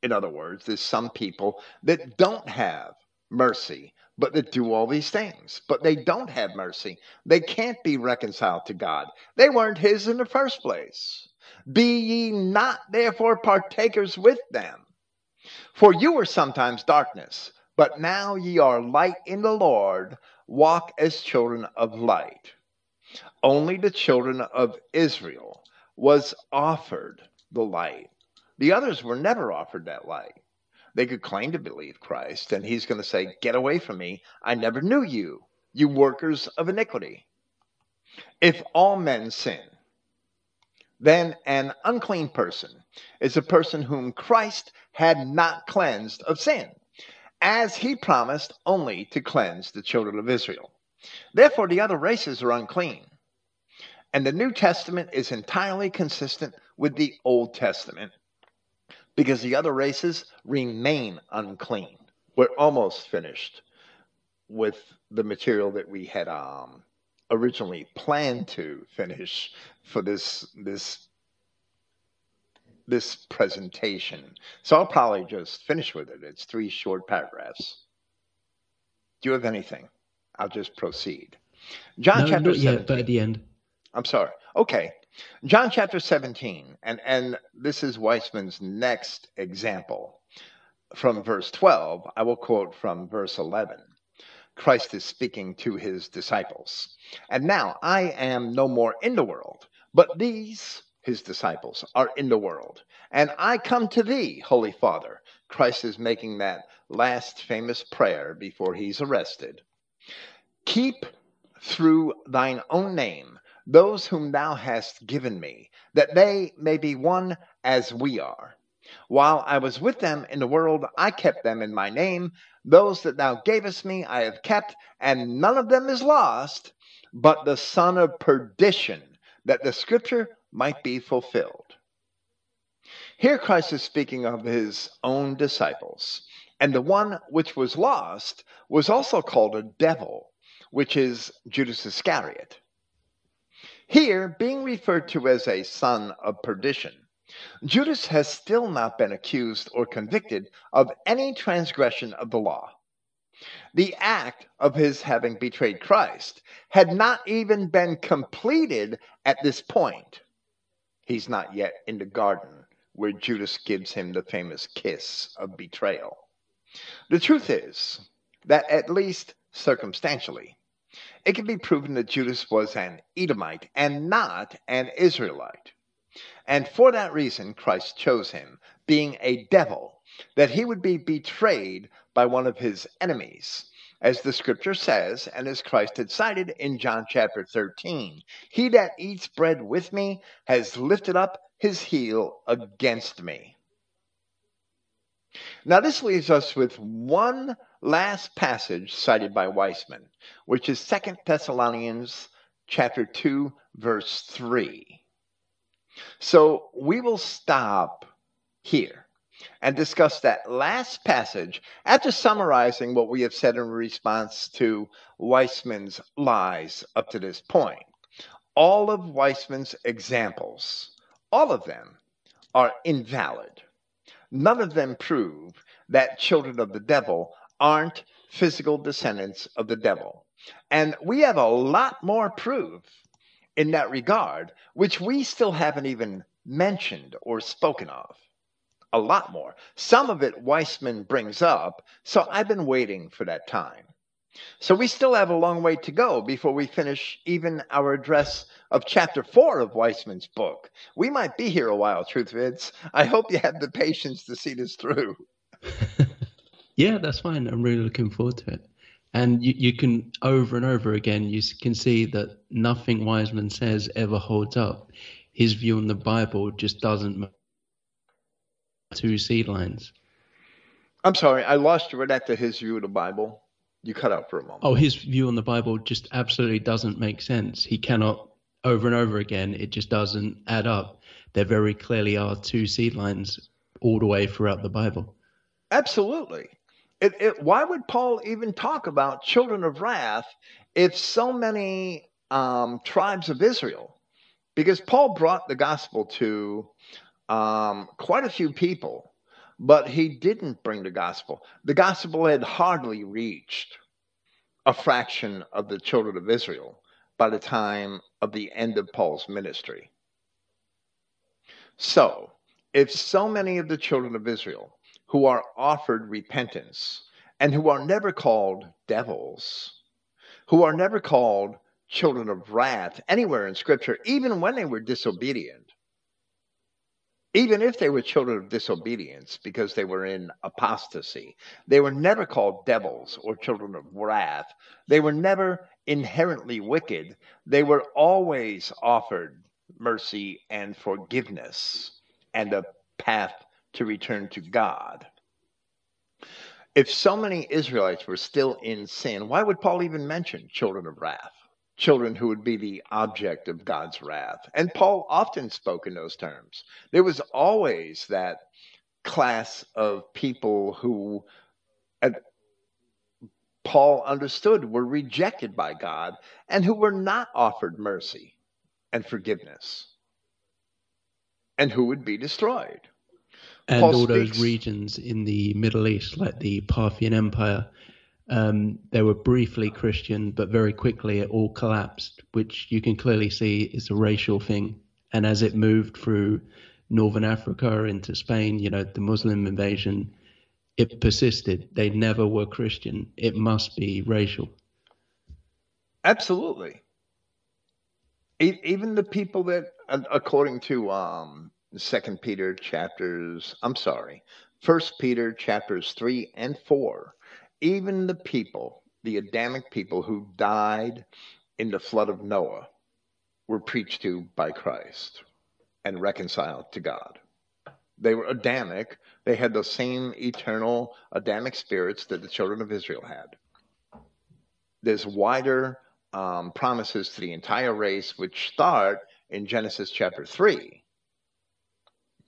In other words, there's some people that don't have mercy but that do all these things. But they don't have mercy. They can't be reconciled to God. They weren't His in the first place. Be ye not therefore partakers with them. For you were sometimes darkness, but now ye are light in the Lord. Walk as children of light. Only the children of Israel was offered the light. The others were never offered that light. They could claim to believe Christ, and he's going to say, Get away from me. I never knew you, you workers of iniquity. If all men sin, then an unclean person is a person whom Christ had not cleansed of sin, as he promised only to cleanse the children of Israel. Therefore, the other races are unclean. And the New Testament is entirely consistent with the Old Testament because the other races remain unclean. We're almost finished with the material that we had um, originally planned to finish for this this this presentation. So I'll probably just finish with it. It's three short paragraphs. Do you have anything? I'll just proceed. John no, chapter not yet, but at the end. I'm sorry. Okay. John chapter 17, and, and this is Weisman's next example. From verse 12, I will quote from verse 11. Christ is speaking to his disciples. And now I am no more in the world, but these, his disciples, are in the world. And I come to thee, Holy Father. Christ is making that last famous prayer before he's arrested. Keep through thine own name those whom thou hast given me, that they may be one as we are. While I was with them in the world, I kept them in my name. Those that thou gavest me, I have kept, and none of them is lost, but the son of perdition, that the scripture might be fulfilled. Here Christ is speaking of his own disciples. And the one which was lost was also called a devil, which is Judas Iscariot. Here, being referred to as a son of perdition, Judas has still not been accused or convicted of any transgression of the law. The act of his having betrayed Christ had not even been completed at this point. He's not yet in the garden where Judas gives him the famous kiss of betrayal. The truth is that, at least circumstantially, it can be proven that Judas was an Edomite and not an Israelite. And for that reason, Christ chose him, being a devil, that he would be betrayed by one of his enemies. As the scripture says, and as Christ had cited in John chapter 13, he that eats bread with me has lifted up his heel against me. Now, this leaves us with one last passage cited by Weisman, which is Second Thessalonians chapter 2, verse 3. So we will stop here and discuss that last passage after summarizing what we have said in response to Weisman's lies up to this point. All of Weisman's examples, all of them, are invalid. None of them prove that children of the devil aren't physical descendants of the devil. And we have a lot more proof in that regard, which we still haven't even mentioned or spoken of. A lot more. Some of it Weisman brings up, so I've been waiting for that time. So we still have a long way to go before we finish even our address of chapter four of Weisman's book. We might be here a while, Truthvids. I hope you have the patience to see this through. yeah, that's fine. I'm really looking forward to it. And you, you can over and over again, you can see that nothing Weisman says ever holds up. His view on the Bible just doesn't two seed lines. I'm sorry, I lost you right after his view of the Bible. You cut out for a moment. Oh, his view on the Bible just absolutely doesn't make sense. He cannot, over and over again, it just doesn't add up. There very clearly are two seed lines all the way throughout the Bible. Absolutely. It, it, why would Paul even talk about children of wrath if so many um, tribes of Israel? Because Paul brought the gospel to um, quite a few people but he didn't bring the gospel. The gospel had hardly reached a fraction of the children of Israel by the time of the end of Paul's ministry. So, if so many of the children of Israel who are offered repentance and who are never called devils, who are never called children of wrath anywhere in Scripture, even when they were disobedient, even if they were children of disobedience because they were in apostasy. They were never called devils or children of wrath. They were never inherently wicked. They were always offered mercy and forgiveness and a path to return to God. If so many Israelites were still in sin, why would Paul even mention children of wrath? children who would be the object of God's wrath. And Paul often spoke in those terms. There was always that class of people who Paul understood were rejected by God and who were not offered mercy and forgiveness and who would be destroyed. And all those regions in the Middle East, like the Parthian Empire, um, they were briefly Christian, but very quickly it all collapsed, which you can clearly see is a racial thing. And as it moved through northern Africa into Spain, you know, the Muslim invasion, it persisted. They never were Christian. It must be racial. Absolutely. Even the people that, according to um, Second Peter chapters, I'm sorry, First Peter chapters three and four, even the people, the Adamic people who died in the flood of Noah, were preached to by Christ and reconciled to God. They were Adamic. They had the same eternal Adamic spirits that the children of Israel had. There's wider um, promises to the entire race, which start in Genesis chapter 3.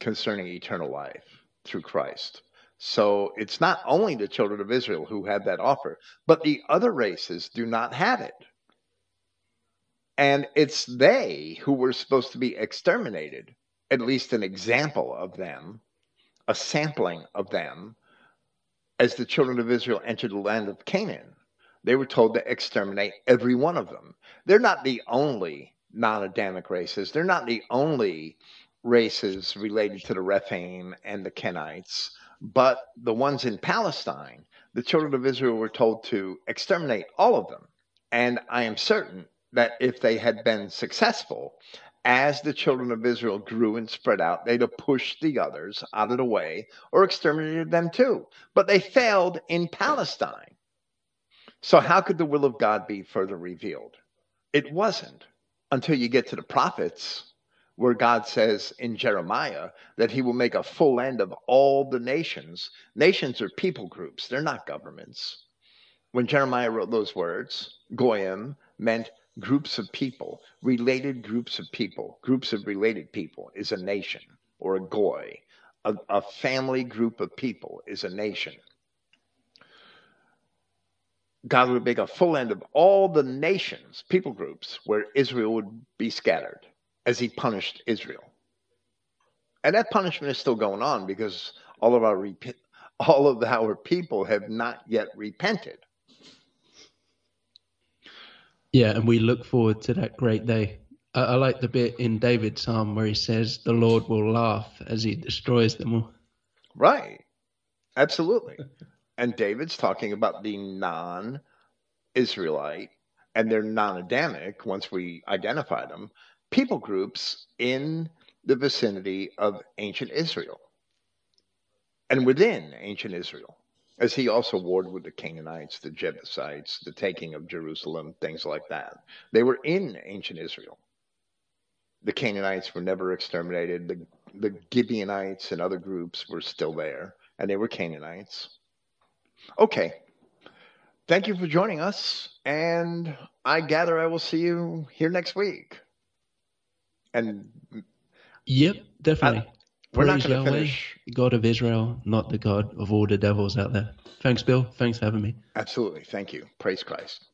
Concerning eternal life through Christ. So it's not only the children of Israel who have that offer, but the other races do not have it. And it's they who were supposed to be exterminated, at least an example of them, a sampling of them, as the children of Israel entered the land of Canaan. They were told to exterminate every one of them. They're not the only non Adamic races, they're not the only races related to the Rephaim and the Kenites but the ones in Palestine, the children of Israel were told to exterminate all of them. And I am certain that if they had been successful, as the children of Israel grew and spread out, they'd have pushed the others out of the way or exterminated them too. But they failed in Palestine. So, how could the will of God be further revealed? It wasn't until you get to the prophets where God says in Jeremiah that he will make a full end of all the nations. Nations are people groups, they're not governments. When Jeremiah wrote those words, Goyim meant groups of people, related groups of people. Groups of related people is a nation or a goy. A, a family group of people is a nation. God would make a full end of all the nations, people groups, where Israel would be scattered as he punished Israel. And that punishment is still going on because all of our rep- all of our people have not yet repented. Yeah, and we look forward to that great day. I, I like the bit in David's psalm where he says, "The Lord will laugh as he destroys them all." Right, absolutely. and David's talking about the non-Israelite and they're non-Adamic once we identify them people groups in the vicinity of ancient Israel and within ancient Israel, as he also warred with the Canaanites, the Jebusites, the taking of Jerusalem, things like that. They were in ancient Israel. The Canaanites were never exterminated. The, the Gibeonites and other groups were still there, and they were Canaanites. Okay. Thank you for joining us, and I gather I will see you here next week and yep, definitely. I, we're Praise not going to finish. God of Israel, not the God of all the devils out there. Thanks, Bill. Thanks for having me. Absolutely. Thank you. Praise Christ.